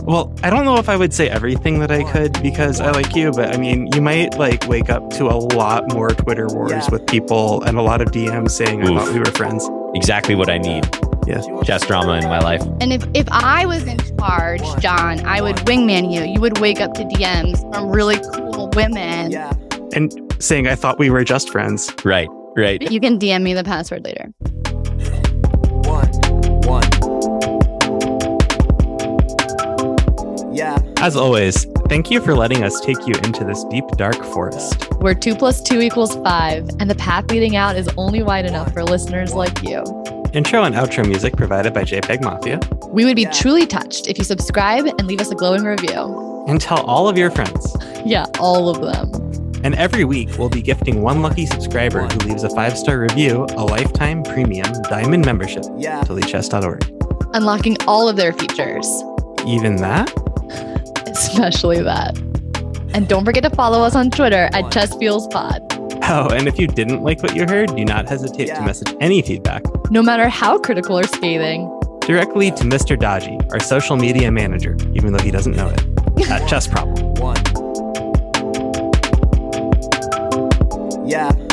Well, I don't know if I would say everything that I could because I like you, but I mean, you might like wake up to a lot more Twitter wars
Yeah.
with people and a lot of DMs saying I thought we were friends.
Exactly what I need.
Yeah.
Chess drama in my life.
And if, if I was in charge, John, I would wingman you. You would wake up to DMs from really cool women.
Yeah.
And saying I thought we were just friends.
Right, right.
You can DM me the password later.
One. One. Yeah.
As always, thank you for letting us take you into this deep, dark forest.
where 2 plus 2 equals 5, and the path leading out is only wide enough for listeners like you.
Intro and outro music provided by JPEG Mafia.
We would be
Yeah.
truly touched if you subscribe and leave us a glowing review.
And tell all of your friends.
Yeah, all of them.
And every week, we'll be gifting one lucky subscriber who leaves a five star review a lifetime premium diamond membership
Yeah.
to lichess.org.
Unlocking all of their features,
Even that?
Especially that. And don't forget to follow us on Twitter at ChessFeelsPod.
Oh, and if you didn't like what you heard, do not hesitate to message any feedback
No matter how critical or scathing,
directly to Mr. Dodgy, our social media manager, even though he doesn't know it, at Chess Problem.
One. Yeah. Yeah.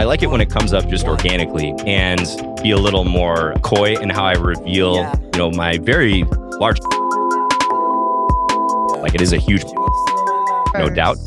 I like it when it comes up just organically and be a little more coy in how I reveal,
Yeah.
you know, my very large, like it is a huge, no doubt.